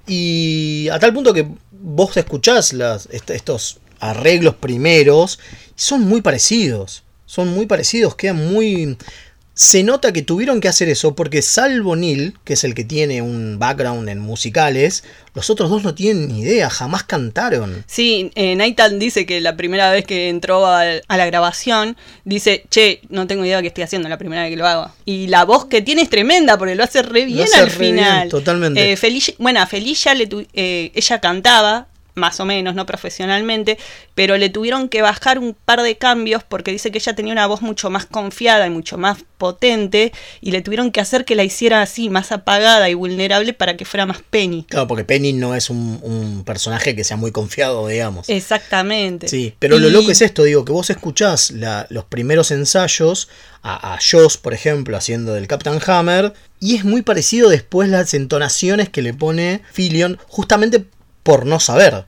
Y a tal punto que vos escuchás las, est- estos arreglos primeros, son muy parecidos. Son muy parecidos, quedan muy... Se nota que tuvieron que hacer eso porque salvo Neil, que es el que tiene un background en musicales, los otros dos no tienen ni idea, jamás cantaron. Sí, eh, Nathan dice que la primera vez que entró a, la grabación, dice, che, no tengo idea de qué estoy haciendo la primera vez que lo hago. Y la voz que tiene es tremenda, porque lo hace re bien hace al re bien, final. totalmente. Eh, Felicia, bueno, a Felicia le tu- eh, ella cantaba, más o menos, no profesionalmente, pero le tuvieron que bajar un par de cambios porque dice que ella tenía una voz mucho más confiada y mucho más potente, y le tuvieron que hacer que la hiciera así, más apagada y vulnerable para que fuera más Penny. Claro, porque Penny no es un, un personaje que sea muy confiado, digamos. Exactamente. Sí, pero lo loco es esto, digo, que vos escuchás la- los primeros ensayos a, a Joss, por ejemplo, haciendo del Captain Hammer, y es muy parecido después las entonaciones que le pone Fillion, justamente por no saber.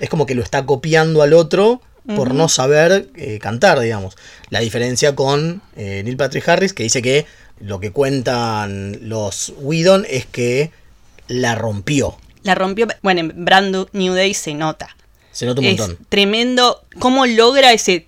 Es como que lo está copiando al otro por no saber cantar, digamos. La diferencia con Neil Patrick Harris, que dice que lo que cuentan los Whedon es que la rompió. La rompió, bueno, en Brand New Day se nota. Se nota un es montón. Tremendo. ¿Cómo logra ese...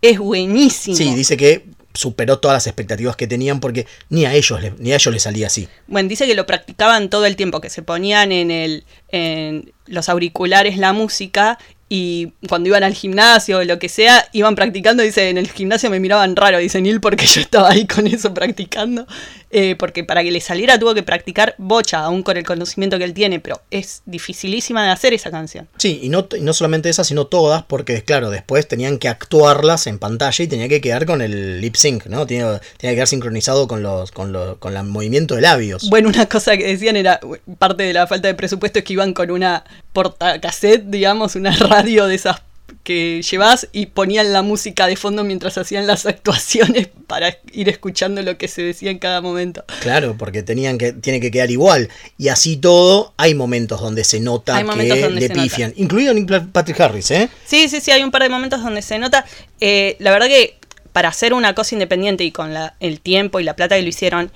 Es buenísimo. Sí, dice que superó todas las expectativas que tenían porque ni a ellos ni a ellos les salía así. Bueno, dice que lo practicaban todo el tiempo, que se ponían en el en los auriculares la música y cuando iban al gimnasio o lo que sea, iban practicando, dice, en el gimnasio me miraban raro, dice Neil, porque yo estaba ahí con eso practicando, eh, porque para que le saliera tuvo que practicar bocha, aún con el conocimiento que él tiene, pero es dificilísima de hacer esa canción. Sí, y no, y no solamente esas, sino todas, porque claro, después tenían que actuarlas en pantalla y tenía que quedar con el lip sync, ¿no? Tenía, tenía que quedar sincronizado con los, con los, con el movimiento de labios. Bueno, una cosa que decían era, parte de la falta de presupuesto es que iban con una portacassette, digamos, una radio de esas que llevas y ponían la música de fondo mientras hacían las actuaciones para ir escuchando lo que se decía en cada momento. Claro, porque tenían que, tiene que quedar igual. Y así todo, hay momentos donde se nota que donde le nota. pifian. Incluido Nick Patrick Harris, ¿eh? Sí, sí, sí, hay un par de momentos donde se nota. Eh, la verdad que para hacer una cosa independiente y con la- el tiempo y la plata que lo hicieron,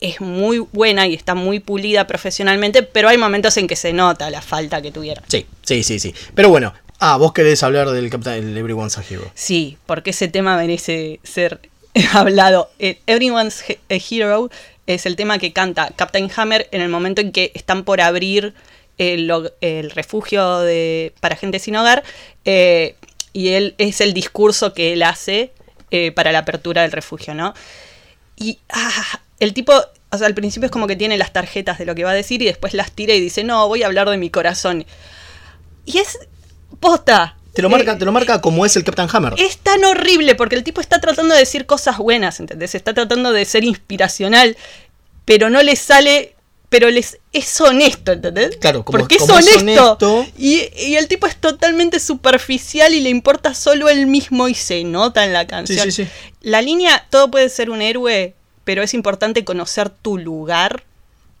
es muy buena y está muy pulida profesionalmente, pero hay momentos en que se nota la falta que tuvieron. Sí, sí, sí, sí. Pero bueno, ah, vos querés hablar del Captain Everyone's a Hero. Sí, porque ese tema merece ser hablado. Eh, Everyone's a Hero es el tema que canta Captain Hammer en el momento en que están por abrir el, refugio de, para gente sin hogar. eh, y él es el discurso que él hace eh, para la apertura del refugio, ¿no? Y ah, el tipo, o sea, al principio es como que tiene las tarjetas de lo que va a decir y después las tira y dice, no, voy a hablar de mi corazón. Y es posta. Te lo marca, te lo marca como es el Captain Hammer. Es tan horrible porque el tipo está tratando de decir cosas buenas, ¿entendés? Está tratando de ser inspiracional, pero no le sale, pero les es honesto, ¿entendés? Claro, como- porque es como es honesto. honesto. Y, y el tipo es totalmente superficial y le importa solo él mismo y se nota en la canción. sí, sí. La línea, todo puede ser un héroe, pero es importante conocer tu lugar.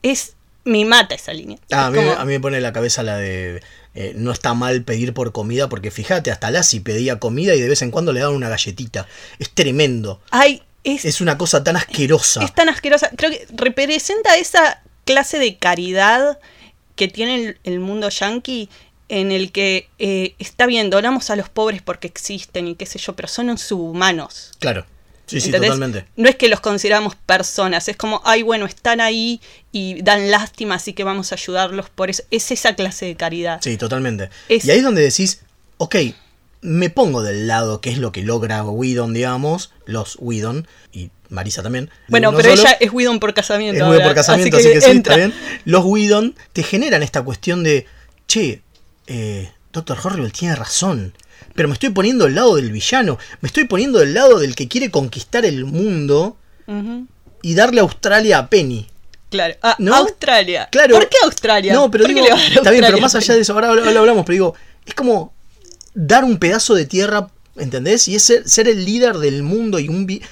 Es, me mata esa línea. Ah, a, mí, como- a mí me pone en la cabeza la de eh, no está mal pedir por comida, porque fíjate, hasta Lassie pedía comida y de vez en cuando le daban una galletita. Es tremendo. Ay, es, Es una cosa tan asquerosa. es tan asquerosa. Creo que representa esa clase de caridad que tiene el, el mundo yankee en el que eh, está bien, donamos a los pobres porque existen y qué sé yo, pero son subhumanos. Claro. Sí, sí, totalmente. No es que los consideramos personas, es como, ay, bueno, están ahí y dan lástima, así que vamos a ayudarlos por eso. Es esa clase de caridad. Sí, totalmente. Es- Y ahí es donde decís, ok, me pongo del lado, que es lo que logra Whedon, digamos, los Whedon, y Marisa también. Bueno, pero solo. ella es Whedon por casamiento. Es Whedon por casamiento, así que, sí, está bien. Los Whedon te generan esta cuestión de, che, eh, Doctor Horrible tiene razón, pero me estoy poniendo del lado del villano, me estoy poniendo del lado del que quiere conquistar el mundo y darle a Australia a Penny. Claro. Ah, ¿No? Australia. Claro. ¿Por qué Australia? No, pero ¿Por qué digo, le a está bien, pero más allá de eso, ahora, ahora hablamos, pero digo, es como dar un pedazo de tierra, ¿entendés? Y es ser, ser el líder del mundo y un... vi-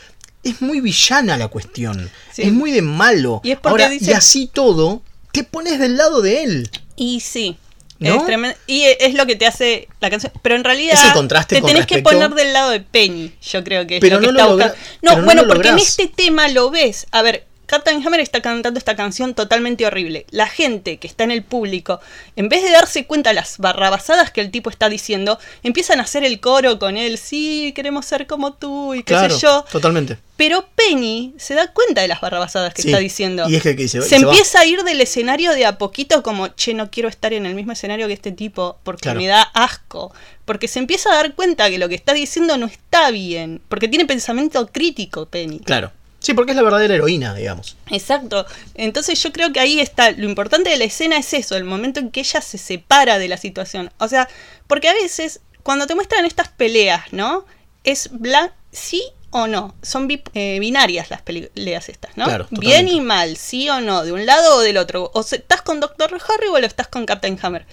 Es muy villana la cuestión, Sí. es muy de malo. Y es porque ahora, dice- y así todo, te pones del lado de él. Y sí. ¿No? Es tremendo. Y e- es lo que te hace la canción. Pero en realidad. Es el contraste Te con tenés que poner del lado de Penny. Yo creo que es Pero lo que no lo está buscando. No, bueno, porque en este tema lo ves. A ver, Captain Hammer está cantando esta canción totalmente horrible. La gente que está en el público, en vez de darse cuenta las barrabasadas que el tipo está diciendo, empiezan a hacer el coro con él. Sí, queremos ser como tú y qué Claro, sé yo. totalmente. Pero Penny se da cuenta de las barrabasadas que Sí, está diciendo. y es que- se se va. empieza a ir del escenario de a poquito como, che, no quiero estar en el mismo escenario que este tipo porque Claro. me da asco. Porque se empieza a dar cuenta que lo que está diciendo no está bien. Porque tiene pensamiento crítico, Penny. Claro. Sí, porque es la verdadera heroína, digamos. Exacto. Entonces yo creo que ahí está. Lo importante de la escena es eso, el momento en que ella se separa de la situación. O sea, porque a veces, cuando te muestran estas peleas, ¿no? Es blan sí o no. Son bi- eh, binarias las peleas estas, ¿no? Claro, Bien y mal, sí o no, de un lado o del otro. O se- estás con Doctor Horrible o estás con Captain Hammer.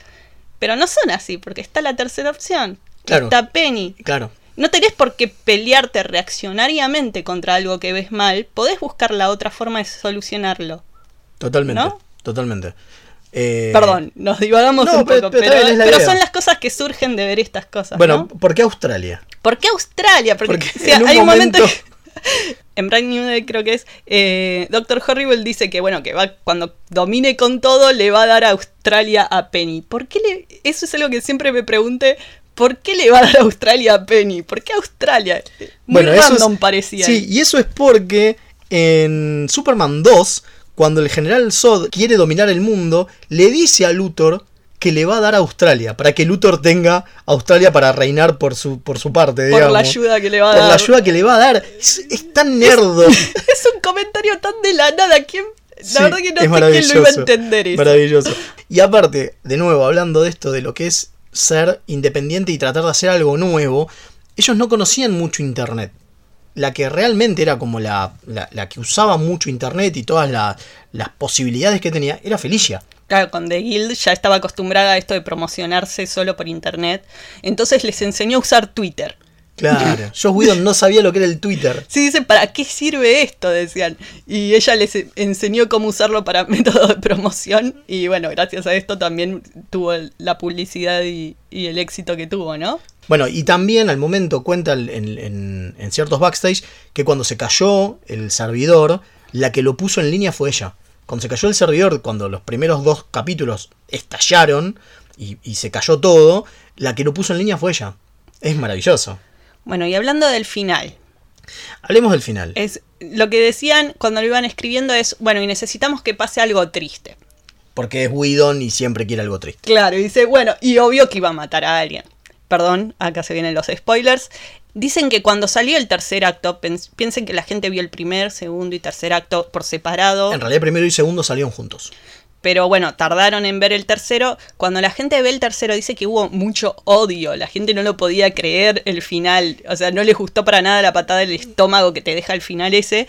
Pero no son así, porque está la tercera opción. Claro. Está Penny. Claro. No tenés por qué pelearte reaccionariamente contra algo que ves mal, podés buscar la otra forma de solucionarlo. Totalmente. ¿No? Totalmente. Eh, Perdón, nos divagamos no, un poco, pero la son las cosas que surgen de ver estas cosas. Bueno, ¿no? ¿por qué Australia? ¿Por qué Australia? Porque, Porque o sea, en un hay un momento. momento- en Brand New Day creo que es. eh, Doctor Horrible dice que, bueno, que va cuando domine con todo, le va a dar a Australia a Penny. ¿Por qué le.? Eso es algo que siempre me pregunté. ¿Por qué le va a dar a Australia a Penny? ¿Por qué Australia? Muy Bueno, eso random es- parecía. Sí, y eso es porque en Superman 2, cuando el general Zod quiere dominar el mundo, le dice a Luthor que le va a dar a Australia, para que Luthor tenga Australia para reinar por su, por su parte, Por digamos. la ayuda que le va a Por dar. la ayuda que le va a dar. Es, es tan nerdo. Es un comentario tan de la nada. ¿Quién? La Sí, verdad que no sé quién lo iba a entender eso. Maravilloso. Y aparte, de nuevo, hablando de esto, de lo que es ser independiente y tratar de hacer algo nuevo, ellos no conocían mucho Internet. La que realmente era como la, la, que usaba mucho Internet y todas la- las posibilidades que tenía, era Felicia. Claro, con The Guild ya estaba acostumbrada a esto de promocionarse solo por internet. Entonces les enseñó a usar Twitter. Claro. Josh Whedon no sabía lo que era el Twitter. Sí, dicen, ¿para qué sirve esto? Decían. Y ella les e- enseñó cómo usarlo para método de promoción. Y bueno, gracias a esto también tuvo la publicidad y, y el éxito que tuvo, ¿no? Bueno, y también al momento cuenta en, en- en ciertos backstage que cuando se cayó el servidor, la que lo puso en línea fue ella. Cuando se cayó el servidor, cuando los primeros dos capítulos estallaron y, y se cayó todo, la que lo puso en línea fue ella. Es maravilloso. Bueno, y hablando del final. Hablemos del final. Es, lo que decían cuando lo iban escribiendo es, bueno, y necesitamos que pase algo triste. Porque es Whedon y siempre quiere algo triste. Claro, y dice, bueno, y obvio que iba a matar a alguien. Perdón, acá se vienen los spoilers. Dicen que cuando salió el tercer acto, piensen que la gente vio el primer, segundo y tercer acto por separado. En realidad primero y segundo salieron juntos. Pero bueno, tardaron en ver el tercero. Cuando la gente ve el tercero dice que hubo mucho odio. La gente no lo podía creer el final. O sea, no les gustó para nada la patada del estómago que te deja el final ese.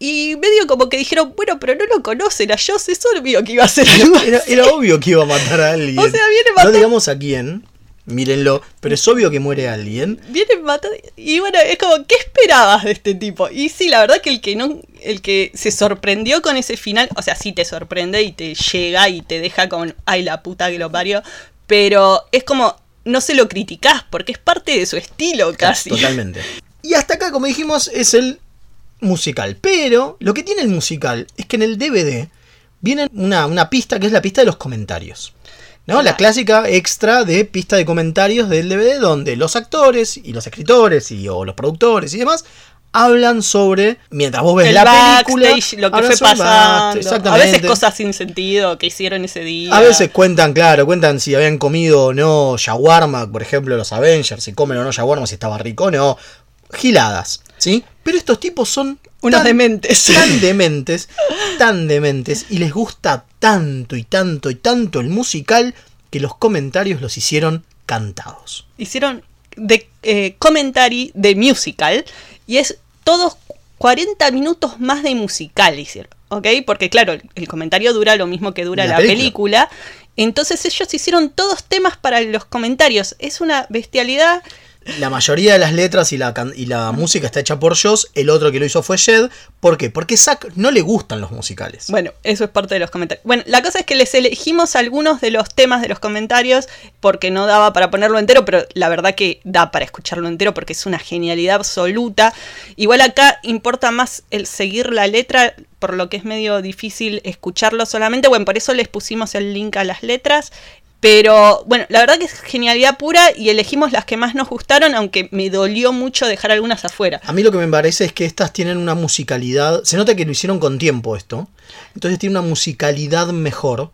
Y medio como que dijeron, bueno, pero no lo conocen a Joss, es obvio que iba a ser algo Era, así". era obvio que iba a matar a alguien. O sea, viene No matando- digamos a quién, mírenlo, pero es obvio que muere alguien. Viene matando. Y bueno, es como, ¿qué esperabas de este tipo? Y sí, la verdad que el que no. El que se sorprendió con ese final. O sea, sí te sorprende y te llega y te deja con. Ay, la puta que lo parió. Pero es como. No se lo criticás porque es parte de su estilo casi. Totalmente. Y hasta acá, como dijimos, es el musical. Pero lo que tiene el musical es que en el DVD viene una, una pista que es la pista de los comentarios. ¿No? La clásica extra de pista de comentarios del DVD donde los actores y los escritores y, o los productores y demás hablan sobre, mientras vos ves el la película, lo que fue pasando. A veces cosas sin sentido que hicieron ese día. A veces cuentan, claro, cuentan si habían comido o no shawarma, por ejemplo, los Avengers, si comen o no shawarma, si estaba rico o no. Giladas, ¿sí? Pero estos tipos son Unos tan- dementes. Tan dementes, tan dementes, y les gusta tanto y tanto y tanto el musical que los comentarios los hicieron cantados. hicieron de eh, commentary de musical y es todos 40 minutos más de musical hicieron, ¿ok? Porque claro, el, comentario dura lo mismo que dura La la, película. película. Entonces ellos hicieron todos temas para los comentarios. Es una bestialidad. La mayoría de las letras y la, y la música está hecha por Joss, el otro que lo hizo fue Jed. ¿Por qué? Porque Zack no le gustan los musicales. Bueno, eso es parte de los comentarios. Bueno, la cosa es que les elegimos algunos de los temas de los comentarios porque no daba para ponerlo entero, pero la verdad que da para escucharlo entero porque es una genialidad absoluta. Igual acá importa más el seguir la letra, por lo que es medio difícil escucharlo solamente. Bueno, por eso les pusimos el link a las letras. Pero bueno, la verdad que es genialidad pura y elegimos las que más nos gustaron, aunque me dolió mucho dejar algunas afuera. A mí lo que me parece es que estas tienen una musicalidad. Se nota que lo hicieron con tiempo esto. Entonces tiene una musicalidad mejor.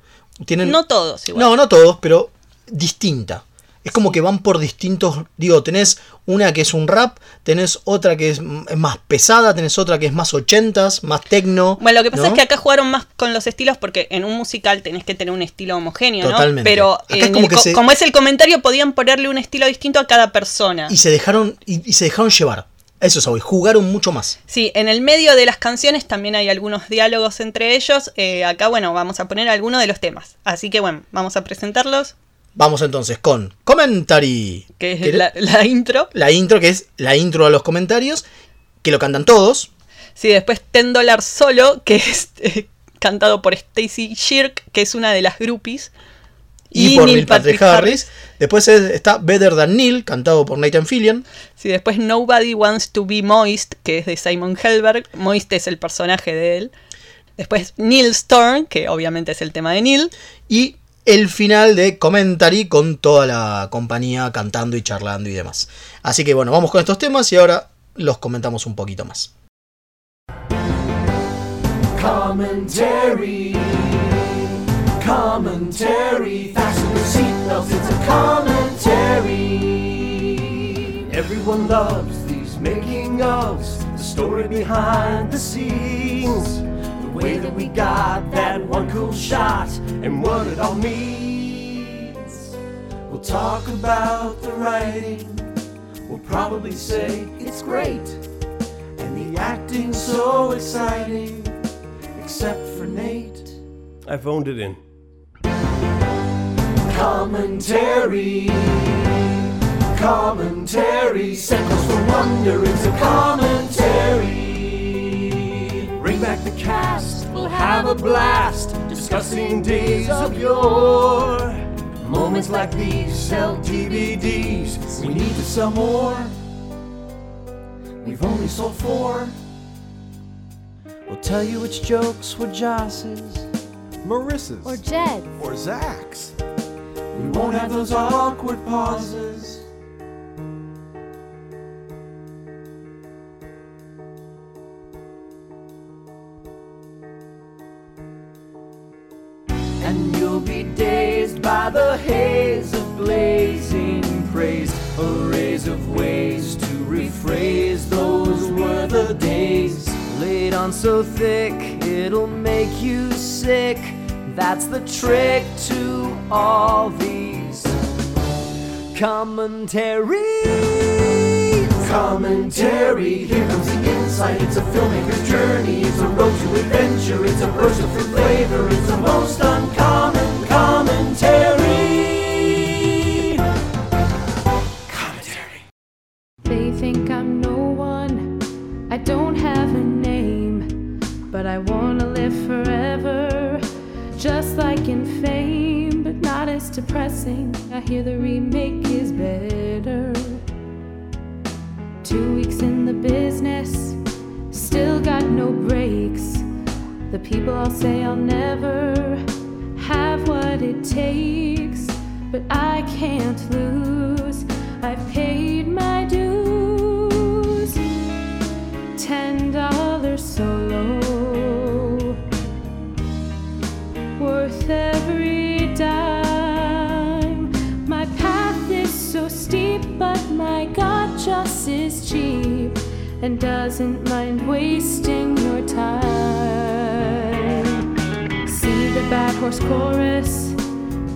Tienen, No todos igual. No, no todos, pero distinta. Es como que van por distintos. Digo, tenés una que es un rap, tenés otra que es, más pesada, tenés otra que es más ochentas, más tecno. Bueno, lo que pasa ¿no? es que acá jugaron más con los estilos porque en un musical tenés que tener un estilo homogéneo, Totalmente. ¿no? Pero Acá es en como el que co- se- como es el comentario, podían ponerle un estilo distinto a cada persona. Y se dejaron. Y, y se dejaron llevar. Eso es hoy. Jugaron mucho más. Sí, en el medio de las canciones también hay algunos diálogos entre ellos. Eh, acá, bueno, vamos a poner algunos de los temas. Así que, bueno, vamos a presentarlos, Vamos entonces con Commentary. que es la, la intro. La intro, que es la intro a los comentarios. Que lo cantan todos. Sí, después Ten Dollar Solo, que es eh, cantado por Stacy Shirk, que es una de las groupies. Y, por Neil Patrick, Harris. Después es- está Better Than Neil, cantado por Nathan Fillion. Sí, después Nobody Wants to Be Moist, que es de Simon Helberg. Moist es el personaje de él. Después Neil Storm, que obviamente es el tema de Neil. Y el final de Commentary con toda la compañía cantando y charlando y demás. Así que bueno, vamos con estos temas y ahora los comentamos un poquito más. Commentary. Commentary. Fasten your it's a commentary. Everyone loves these making ofs, the story behind the scenes. The way that we got that one cool shot and what it all means. We'll talk about the writing. We'll probably say it's great. And the acting's so exciting, except for Nate. I phoned it in. Commentary. Commentary. Seconds for wonder, it's a commentary. Bring back the cast, we'll have a blast. Discussing days of yore. Moments like these sell DVDs. We need to sell more. We've only sold four. We'll tell you which jokes were Joss's. Marissa's. Or Jed's. Or Zach's. We won't have those awkward pauses. The haze of blazing praise, arrays of ways to rephrase. Those were the days laid on so thick it'll make you sick. That's the trick to all these commentaries. Commentary, here comes the insight. It's a filmmaker's journey. It's a road to adventure. It's a burst of flavor. It's the most uncommon commentary. But I wanna live forever, just like in fame, but not as depressing. I hear the remake is better. Two weeks in the business, still got no breaks. The people all say I'll never have what it takes, but I can't lose. I've paid my dues. cheap, just is cheap and doesn't mind wasting your time. See the bad horse chorus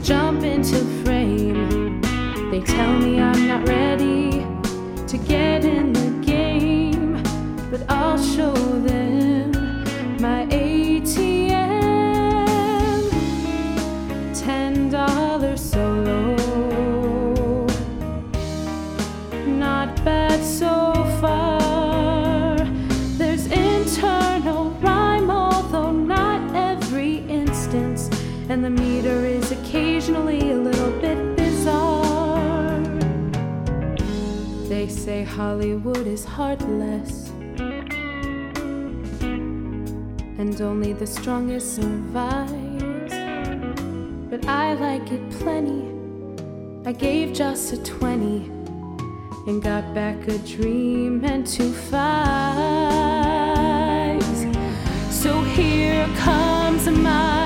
jump into frame. They tell me I'm not ready to get in the game, but I'll show them Hollywood is heartless, and only the strongest survives. But I like it plenty. I gave just a 20 and got back a dream and two fives. So here comes my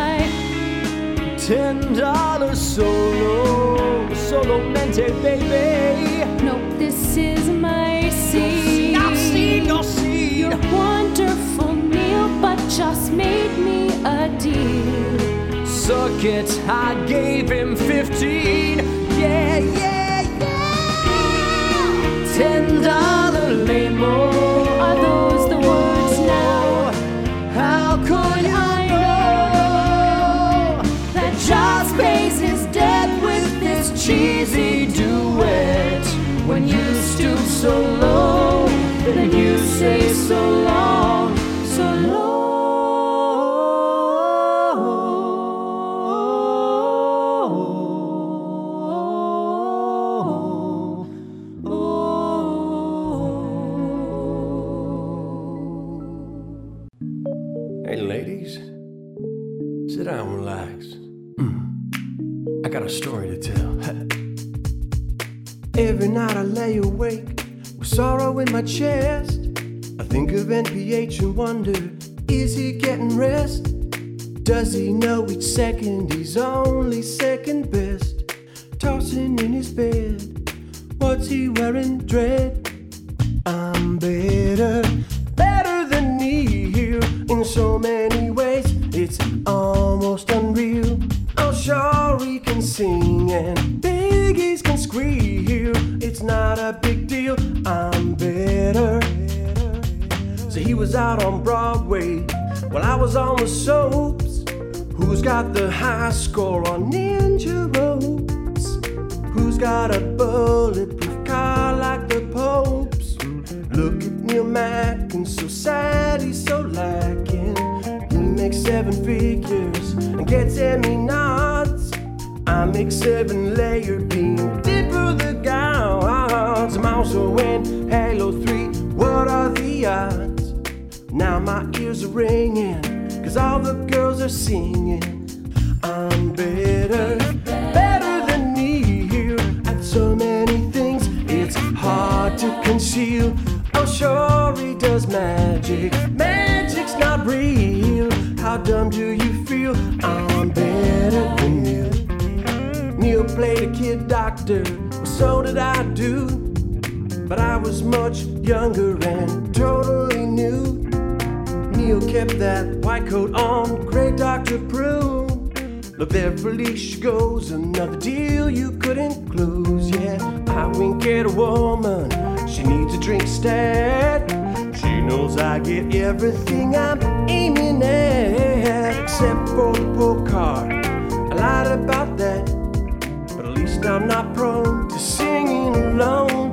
Ten dollars solo, solo mente, baby. No, this is my seed. No seed, no seed. You're wonderful, Neil, but just made me a deal. Suck it, I gave him 15. Yeah, yeah, yeah. Ten dollar lamo. Are those the words now? How could I know that Josh pays his debt with this cheesy so low, then you say so long, so low. Hey, ladies. Sit down, relax. Mm. I got a story to tell. Every night I lay awake sorrow in my chest. I think of NPH and wonder is he getting rest? Does he know each second he's only second best? Tossing in his bed, what's he wearing? Dread. I'm better, better than he here in so many ways. It's almost unreal. Oh, sure he can sing and biggies can squeal. It's not a big. I'm better. So he was out on Broadway while I was on the soaps. Who's got the high score on Ninja Ropes? Who's got a bulletproof car like the Pope's? Look at Neil Mack and so sad he's so lacking. He makes seven figures and gets Emmy nods. I make seven layer beam dipper the gods. I'm also in Halo 3. What are the odds? Now my ears are ringing, cause all the girls are singing. I'm better, better than Neil at so many things. It's hard to conceal. Oh, sure, he does magic. Magic's not real. How dumb do you feel? I'm better played a kid doctor, well, so did I do. But I was much younger and totally new. Neil kept that white coat on, great Dr. Look there, Felicia goes, another deal you couldn't close. Yeah, I wink at a woman, she needs a drink stat. She knows I get everything I'm aiming at, except for the poor card. I lied about I'm not prone to singing alone.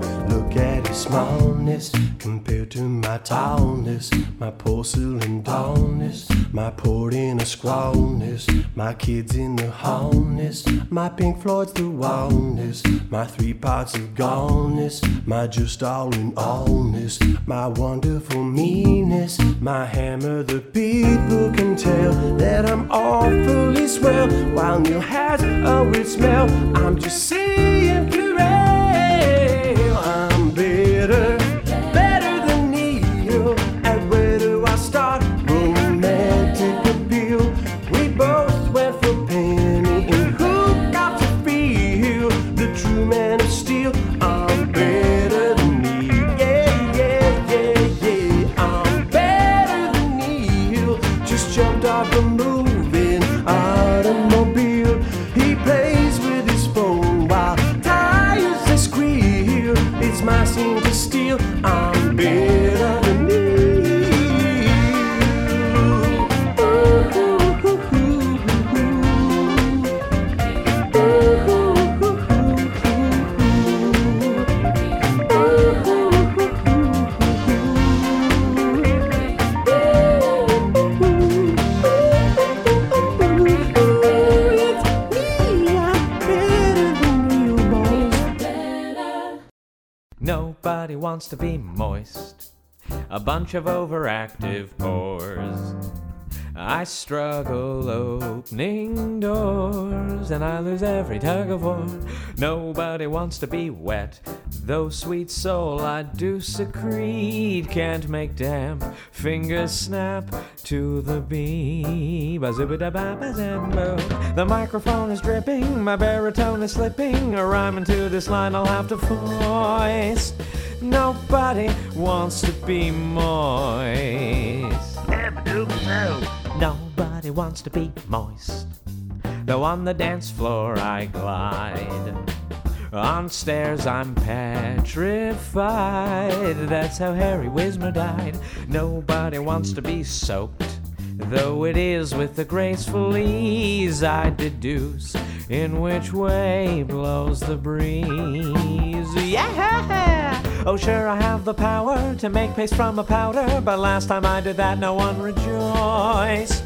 Smallness compared to my tallness, my porcelain dullness, my poured in a squallness, my kids in the hallness, my Pink Floyd's the wildness, my three parts of goneness, my just all in allness, my wonderful meanness, my hammer. The people can tell that I'm awfully swell, while Neil has a weird smell. I'm just saying, of overactive pores. I struggle opening doors and I lose every tug of war. Nobody wants to be wet. Though sweet soul I do secrete, can't make damp fingers snap to the beat. The microphone is dripping, my baritone is slipping. A rhyme into this line I'll have to voice. Nobody wants to be moist. Nobody wants to be moist. Though on the dance floor I glide. On stairs I'm petrified. That's how Harry Wismer died. Nobody wants to be soaked. Though it is with the graceful ease I deduce in which way blows the breeze. Yeah! Oh, sure, I have the power to make paste from a powder, but last time I did that, no one rejoiced.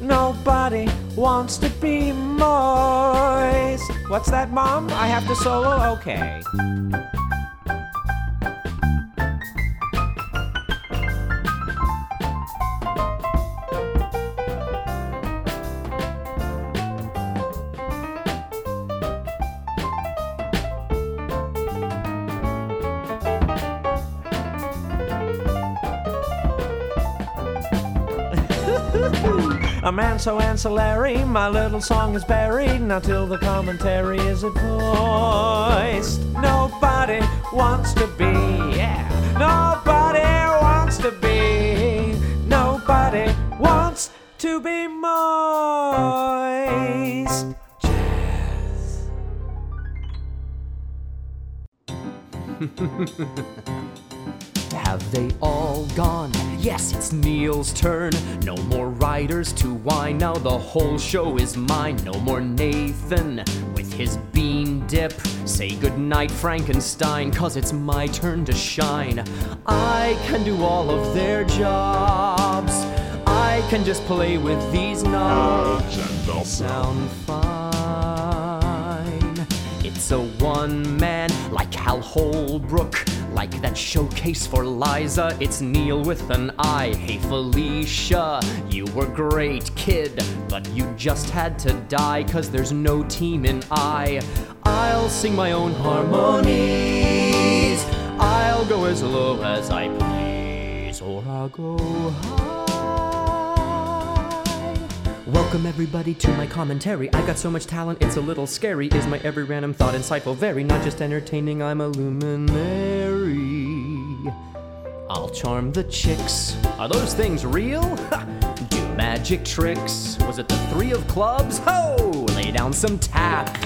Nobody wants to be moist. What's that, Mom? I have to solo? Okay. A man so ancillary, my little song is buried. Now till the commentary is voiced. Nobody wants to be, yeah. Nobody wants to be. Nobody wants to be moist. Have they all gone? Yes, it's Neil's turn. No more riders to whine. Now the whole show is mine. No more Nathan with his bean dip. Say goodnight, Frankenstein, cause it's my turn to shine. I can do all of their jobs. I can just play with these knobs and they'll sound fine. It's a one man like Hal Holbrook. Like that showcase for Liza, it's Neil with an I. Hey Felicia, you were great, kid, but you just had to die, cause there's no team in I. I'll sing my own harmonies. I'll go as low as I please, or I'll go high. Welcome everybody to my commentary. I got so much talent, it's a little scary. Is my every random thought insightful? Very, not just entertaining, I'm a luminary. I'll charm the chicks. Are those things real? Ha! Do magic tricks. Was it the three of clubs? Ho! Lay down some tap.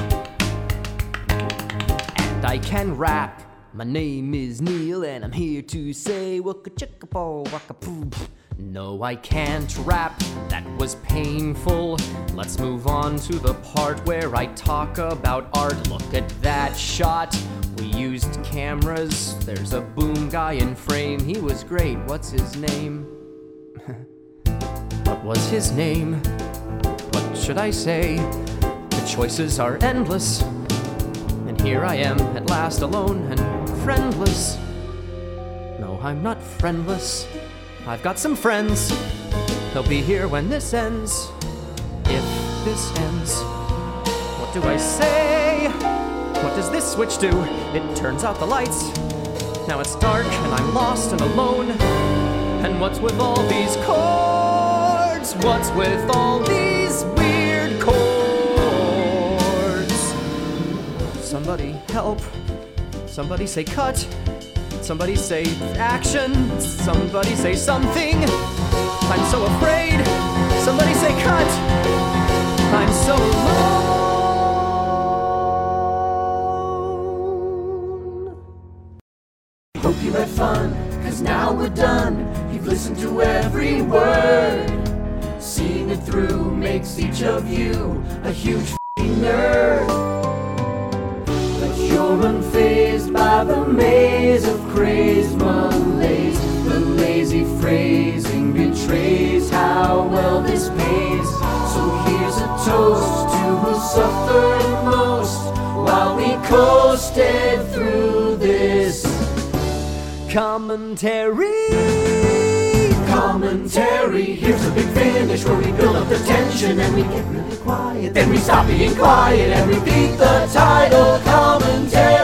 And I can rap. My name is Neil, and I'm here to say waka chicka po waka poo. No, I can't rap. That was painful. Let's move on to the part where I talk about art. Look at that shot. We used cameras. There's a boom guy in frame. He was great. What's his name? what was his name? What should I say? The choices are endless. And here I am, at last alone and friendless. No, I'm not friendless. I've got some friends. They'll be here when this ends. If this ends, what do I say? What does this switch do? It turns out the lights. Now it's dark and I'm lost and alone. And what's with all these chords? What's with all these weird chords? Somebody help. Somebody say cut. Somebody say action. Somebody say something. I'm so afraid. Somebody say cut. I'm so alone. Hope you had fun, cause now we're done. You've listened to every word. Seeing it through makes each of you a huge nerd. The maze of crazed malaise. The lazy phrasing betrays how well this pays. So here's a toast to who suffered most while we coasted through this commentary. Commentary. Here's a big finish where we build up the tension and we get really quiet. Then we stop being quiet and repeat the title. Commentary.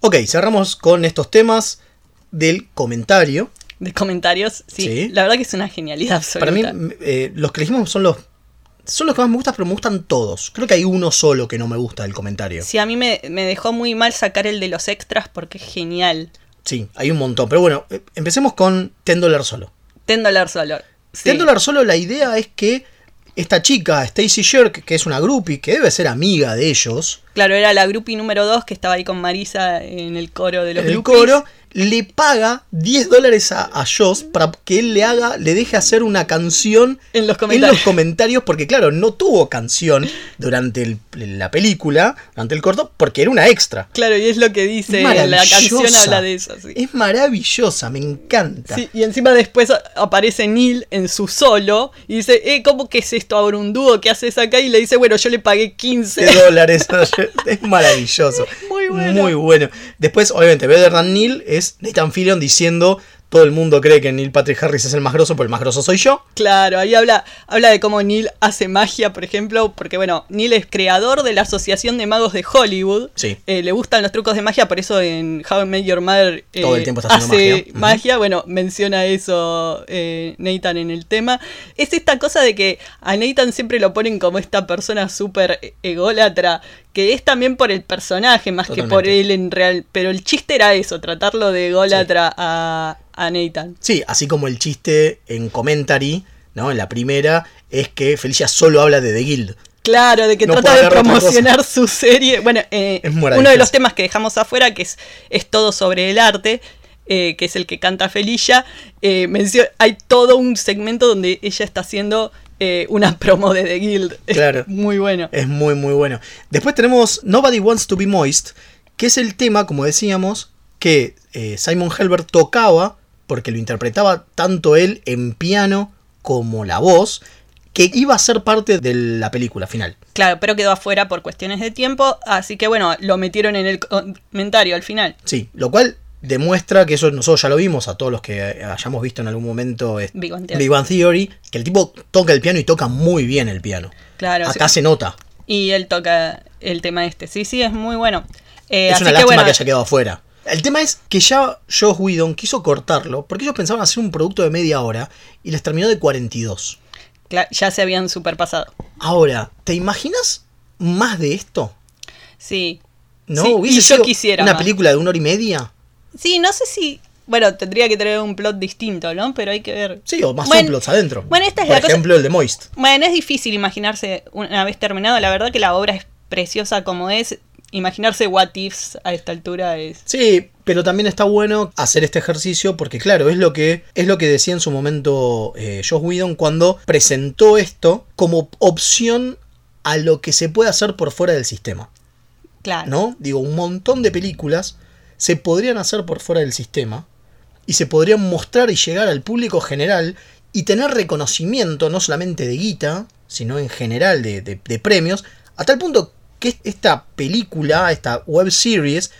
Ok, cerramos con estos temas del comentario. De comentarios, sí, Sí. La verdad que es una genialidad absoluta. Para mí, eh, los que elegimos son los. Son los que más me gustan, pero me gustan todos. Creo que hay uno solo que no me gusta del comentario. Sí, a mí me, me dejó muy mal sacar el de los extras porque es genial. Sí, hay un montón. Pero bueno, eh, empecemos con Ten Dólar Solo. Ten dólar solo. Sí. Ten Dólar Solo, la idea es que esta chica, Stacy Shirk, que es una groupie, que debe ser amiga de ellos, Claro, era la groupie número 2 que estaba ahí con Marisa en el coro de los en el groupies. coro, le paga 10 dólares a, a Joss para que él le haga, le deje hacer una canción En los en comentarios. los comentarios, porque claro, no tuvo canción durante el- la película, durante el corto, porque era una extra. Claro, y es lo que dice, la canción habla de eso. Sí. Es maravillosa, me encanta. Sí, y encima después aparece Neil en su solo y dice, eh, ¿cómo que es esto ahora un dúo? ¿Qué haces acá? Y le dice, bueno, yo le pagué 15. de dólares. es maravilloso. Muy Muy bueno. Después, obviamente, Better Than Neil es Nathan Fillion diciendo. Todo el mundo cree que Neil Patrick Harris es el más grosso, pero el más grosso soy yo. Claro, ahí habla, habla de cómo Neil hace magia, por ejemplo, porque bueno, Neil es creador de la Asociación de Magos de Hollywood. Sí. Eh, le gustan los trucos de magia, por eso en How I Met Your Mother eh, Todo el tiempo está haciendo hace magia. Bueno, menciona eso eh, Nathan en el tema. Es esta cosa de que a Nathan siempre lo ponen como esta persona súper ególatra, que es también por el personaje más que por él en real. Pero el chiste era eso, tratarlo de ególatra a, a Nathan. Sí, así como el chiste en Commentary, ¿no? En la primera, es que Felicia solo habla de The Guild. Claro, de que No trata de promocionar su serie. Bueno, eh, Es uno de los temas que dejamos afuera, que es, es todo sobre el arte, eh, que es el que canta Felicia, eh, hay todo un segmento donde ella está haciendo eh, una promo de The Guild. Es Claro. muy bueno. Es muy, muy bueno. Después tenemos Nobody Wants to Be Moist, que es el tema, como decíamos, que Simon Helberg tocaba, porque lo interpretaba tanto él en piano como la voz, que iba a ser parte de la película final. Claro, pero quedó afuera por cuestiones de tiempo, así que bueno, lo metieron en el comentario al final. Sí, lo cual demuestra que eso nosotros ya lo vimos a todos los que hayamos visto en algún momento eh, Big Bang Theory. Big Bang Theory, que el tipo toca el piano y toca muy bien el piano. Claro, Acá sí. se nota. Y él toca el tema este. Sí, sí, es muy bueno. Eh, es así una que lástima bueno, que haya quedado afuera. El tema es que ya Josh Whedon quiso cortarlo porque ellos pensaban hacer un producto de media hora y les terminó de 42. cla- ya se habían superpasado. Ahora, ¿te imaginas más de esto? Sí. ¿No? Sí, ¿Hubiese y yo sido quisiera Una más. película de una hora y media. Sí, no sé si. Bueno, tendría que tener un plot distinto, ¿no? Pero hay que ver. Sí, o más Bueno, subplots adentro. bueno, esta es Por la cosa- ejemplo, el de Moist. Bueno, es difícil imaginarse una vez terminado. La verdad que la obra es preciosa como es. Imaginarse what ifs a esta altura es. Sí, pero también está bueno hacer este ejercicio porque claro, es lo que es lo que decía en su momento eh, Josh Whedon cuando presentó esto como opción a lo que se puede hacer por fuera del sistema, Claro. ¿no? Digo, un montón de películas se podrían hacer por fuera del sistema y se podrían mostrar y llegar al público general y tener reconocimiento no solamente de guita, sino en general de, de- de premios, a tal punto que esta película, esta web series,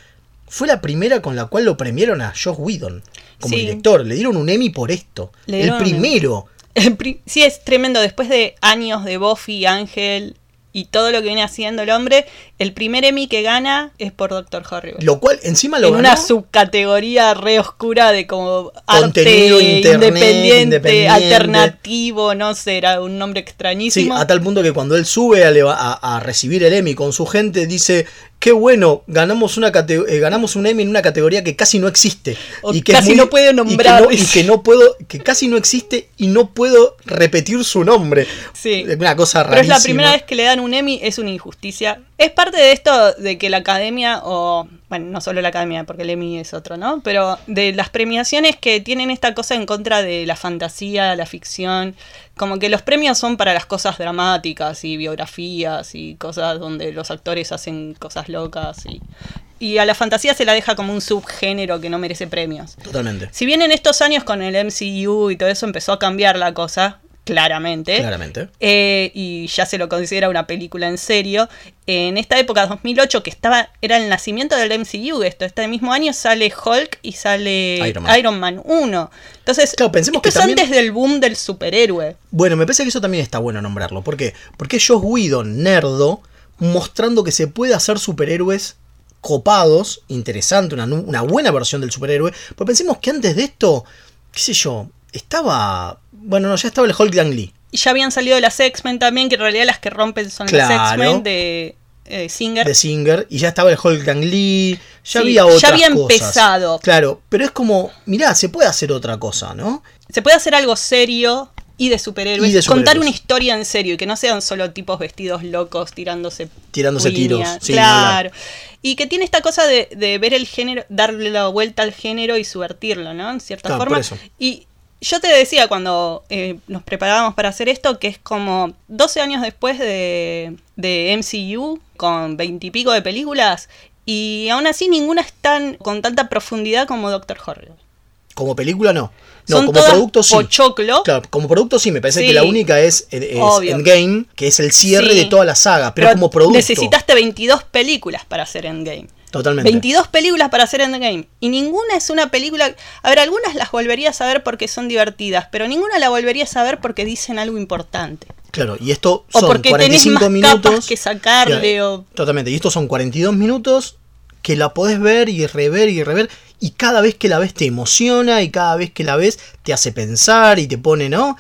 fue la primera con la cual lo premiaron a Josh Whedon como Sí. director. Le dieron un Emmy por esto. Le el primero. El pri- Sí, es tremendo. Después de años de Buffy, Ángel y todo lo que viene haciendo el hombre, el primer Emmy que gana es por Doctor Horrible. Lo cual encima lo en ganó una subcategoría re oscura de como Contenido arte internet, independiente, independiente. alternativo, no sé, era un nombre Sí, extrañísimo. a tal punto que cuando él sube a- a recibir el Emmy con su gente, dice, qué bueno, ganamos, una eh, ganamos un Emmy en una categoría que casi no existe. O y que casi muy- no y que nombrar, no- Y que, no, puedo, que casi no existe y no puedo repetir su nombre. Sí. Una cosa Pero es rarísima. la primera vez que le dan un Emmy, es una injusticia. Es parte de esto de que la academia, o bueno, no solo la academia, porque el Emmy es otro, ¿no? Pero de las premiaciones que tienen esta cosa en contra de la fantasía, la ficción. Como que los premios son para las cosas dramáticas y biografías y cosas donde los actores hacen cosas locas y. Y a la fantasía se la deja como un subgénero que no merece premios. Totalmente. Si bien en estos años con el MCU y todo eso empezó a cambiar la cosa, claramente. Claramente. Eh, y ya se lo considera una película en serio. En esta época, 2008, que estaba era el nacimiento del MCU, esto, este mismo año sale Hulk y sale Iron Man. Iron Man 1. Entonces, Claro, pensemos esto que es también- antes del boom del superhéroe. Bueno, me parece que eso también está bueno nombrarlo. ¿Por qué? Porque es Joss Whedon, nerdo, mostrando que se puede hacer superhéroes copados, interesante, una, una buena versión del superhéroe. Pues pensemos que antes de esto, qué sé yo, estaba... Bueno, no, ya estaba el Hulk de Ang Lee. Y ya habían salido las X-Men también, que en realidad las que rompen son Claro. las X-Men de eh, Singer. de Singer y ya estaba el Hulk de Ang Lee, ya Sí, había ya otras había cosas. empezado. Claro, pero es como, mirá, se puede hacer otra cosa, ¿no? Se puede hacer algo serio y de superhéroes. Y de Contar una historia en serio y que no sean solo tipos vestidos locos tirándose Tirándose tiros, sí, claro. Y que tiene esta cosa de, de ver el género, darle la vuelta al género y subvertirlo, ¿no? En cierta Claro, forma. por eso. Y yo te decía cuando eh, nos preparábamos para hacer esto que es como 12 años después de, de MCU, con 20 y pico de películas, y aún así ninguna es tan con tanta profundidad como Doctor Horrible. Como película no. No, Son como producto sí. pochoclo. Claro, como producto sí, me parece Sí. que la única es, es Obvio. Endgame, que es el cierre Sí. de toda la saga, pero, como producto. necesitaste 22 películas para hacer Endgame. Totalmente. 22 películas para hacer Endgame. Y ninguna es una película. A ver, algunas las volverías a ver porque son divertidas, pero ninguna la volverías a ver porque dicen algo importante. Claro, y esto O son porque tenés 45 más minutos. capas que sacarle. O... Totalmente, y estos son 42 minutos que la podés ver y rever y rever. Y cada vez que la ves te emociona y cada vez que la ves te hace pensar y te pone, ¿no?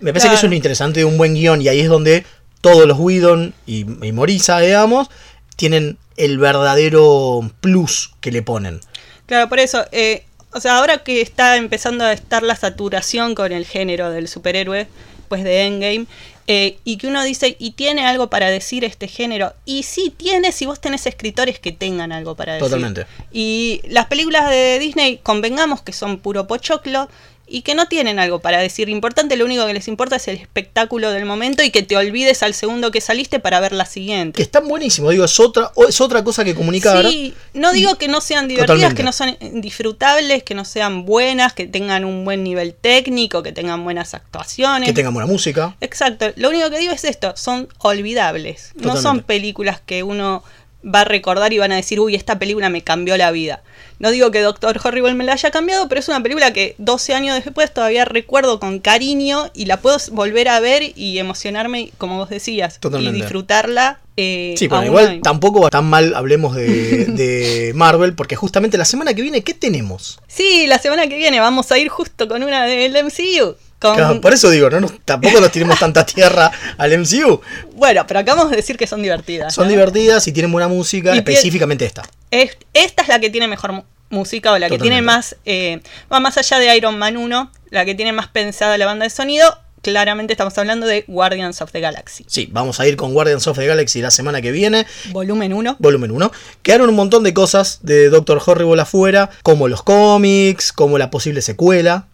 Me parece que eso es lo interesante de un buen guion y ahí es donde todos los Whedon y, y Morisa, digamos, tienen el verdadero plus que le ponen. Claro, por eso. eh, o sea, ahora que está empezando a estar la saturación con el género del superhéroe, pues de Endgame, eh, y que uno dice, ¿y tiene algo para decir este género? Y sí tiene si vos tenés escritores que tengan algo para decir. Totalmente. Y las películas de Disney, convengamos que son puro pochoclo y que no tienen algo para decir importante, lo único que les importa es el espectáculo del momento y que te olvides al segundo que saliste para ver la siguiente. Que están buenísimos, digo, es otra, es otra cosa que comunicar. Sí, no digo que no sean divertidas, Totalmente. que no son disfrutables, que no sean buenas, que tengan un buen nivel técnico, que tengan buenas actuaciones. Que tengan buena música. Exacto, lo único que digo es esto, son olvidables. No son películas que uno va a recordar y van a decir, uy, esta película me cambió la vida. No digo que Doctor Horrible me la haya cambiado, pero es una película que 12 años después todavía recuerdo con cariño y la puedo volver a ver y emocionarme, como vos decías, Totalmente. y disfrutarla. eh, Sí, pero igual hoy. tampoco va tan mal hablemos de, de Marvel, porque justamente la semana que viene, ¿qué tenemos? Sí, la semana que viene vamos a ir justo con una del MCU. Con... Claro, por eso digo, no nos- tampoco nos tiremos tanta tierra al MCU. Bueno, pero acabamos de decir que son divertidas. Son ¿no? divertidas y tienen buena música, Y específicamente esta. Es- esta es la que tiene mejor música o la que tiene más. eh, va más allá de Iron Man 1, la que tiene más pensada la banda de sonido. Claramente estamos hablando de Guardians of the Galaxy. Sí, vamos a ir con Guardians of the Galaxy la semana que viene. Volumen 1. Volumen 1. Quedaron un montón de cosas de Doctor Horrible afuera, como los cómics, como la posible secuela,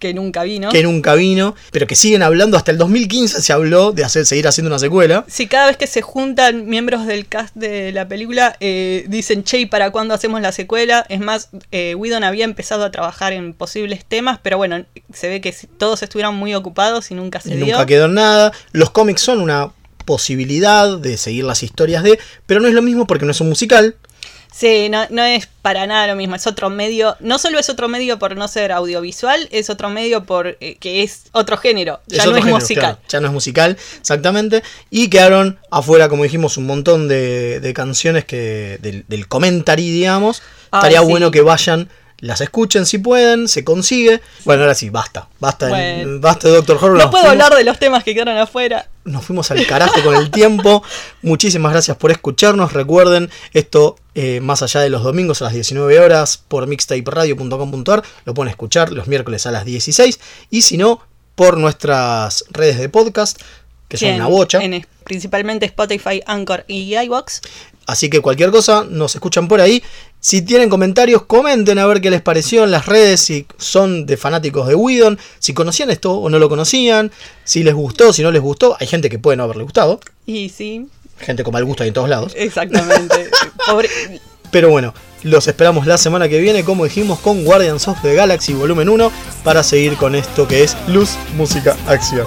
Que nunca vino. que nunca vino, pero que siguen hablando, hasta el 2015 se habló de hacer, seguir haciendo una secuela. Si cada vez que se juntan miembros del cast de la película eh, dicen, che, ¿y ¿para cuándo hacemos la secuela? Es más, eh, Whedon había empezado a trabajar en posibles temas, pero bueno, se ve que todos estuvieron muy ocupados y nunca se Y dio. nunca quedó nada. Los cómics son una posibilidad de seguir las historias de, pero no es lo mismo porque no es un musical. Sí, no, no es para nada lo mismo, es otro medio, no solo es otro medio por no ser audiovisual, es otro medio por eh, que es otro género, ya no es género, musical. claro, ya no es musical, exactamente. Y quedaron afuera, como dijimos, un montón de, de canciones que del, del commentary, digamos. Estaría sí. bueno que vayan, las escuchen si pueden, se consigue. Bueno, ahora sí, basta. Basta, Bueno. basta de Doctor Horror. No puedo fuimos- hablar de los temas que quedaron afuera. Nos fuimos al carajo con el tiempo. Muchísimas gracias por escucharnos. Recuerden, esto eh, más allá de los domingos a las 19 horas por mixtaperadio.com.ar. Lo pueden escuchar los miércoles a las 16. Y si no, por nuestras redes de podcast, que son Sí, una en- bocha. en- principalmente Spotify, Anchor y iBox. Así que cualquier cosa, nos escuchan por ahí. Si tienen comentarios, comenten a ver qué les pareció en las redes, si son de fanáticos de Whedon, si conocían esto o no lo conocían, si les gustó, si no les gustó. Hay gente que puede no haberle gustado, Y sí, gente con mal gusto hay en todos lados. exactamente. Pobre- Pero bueno, los esperamos la semana que viene, como dijimos, con Guardians of the Galaxy Volumen 1 para seguir con esto que es luz, música, acción.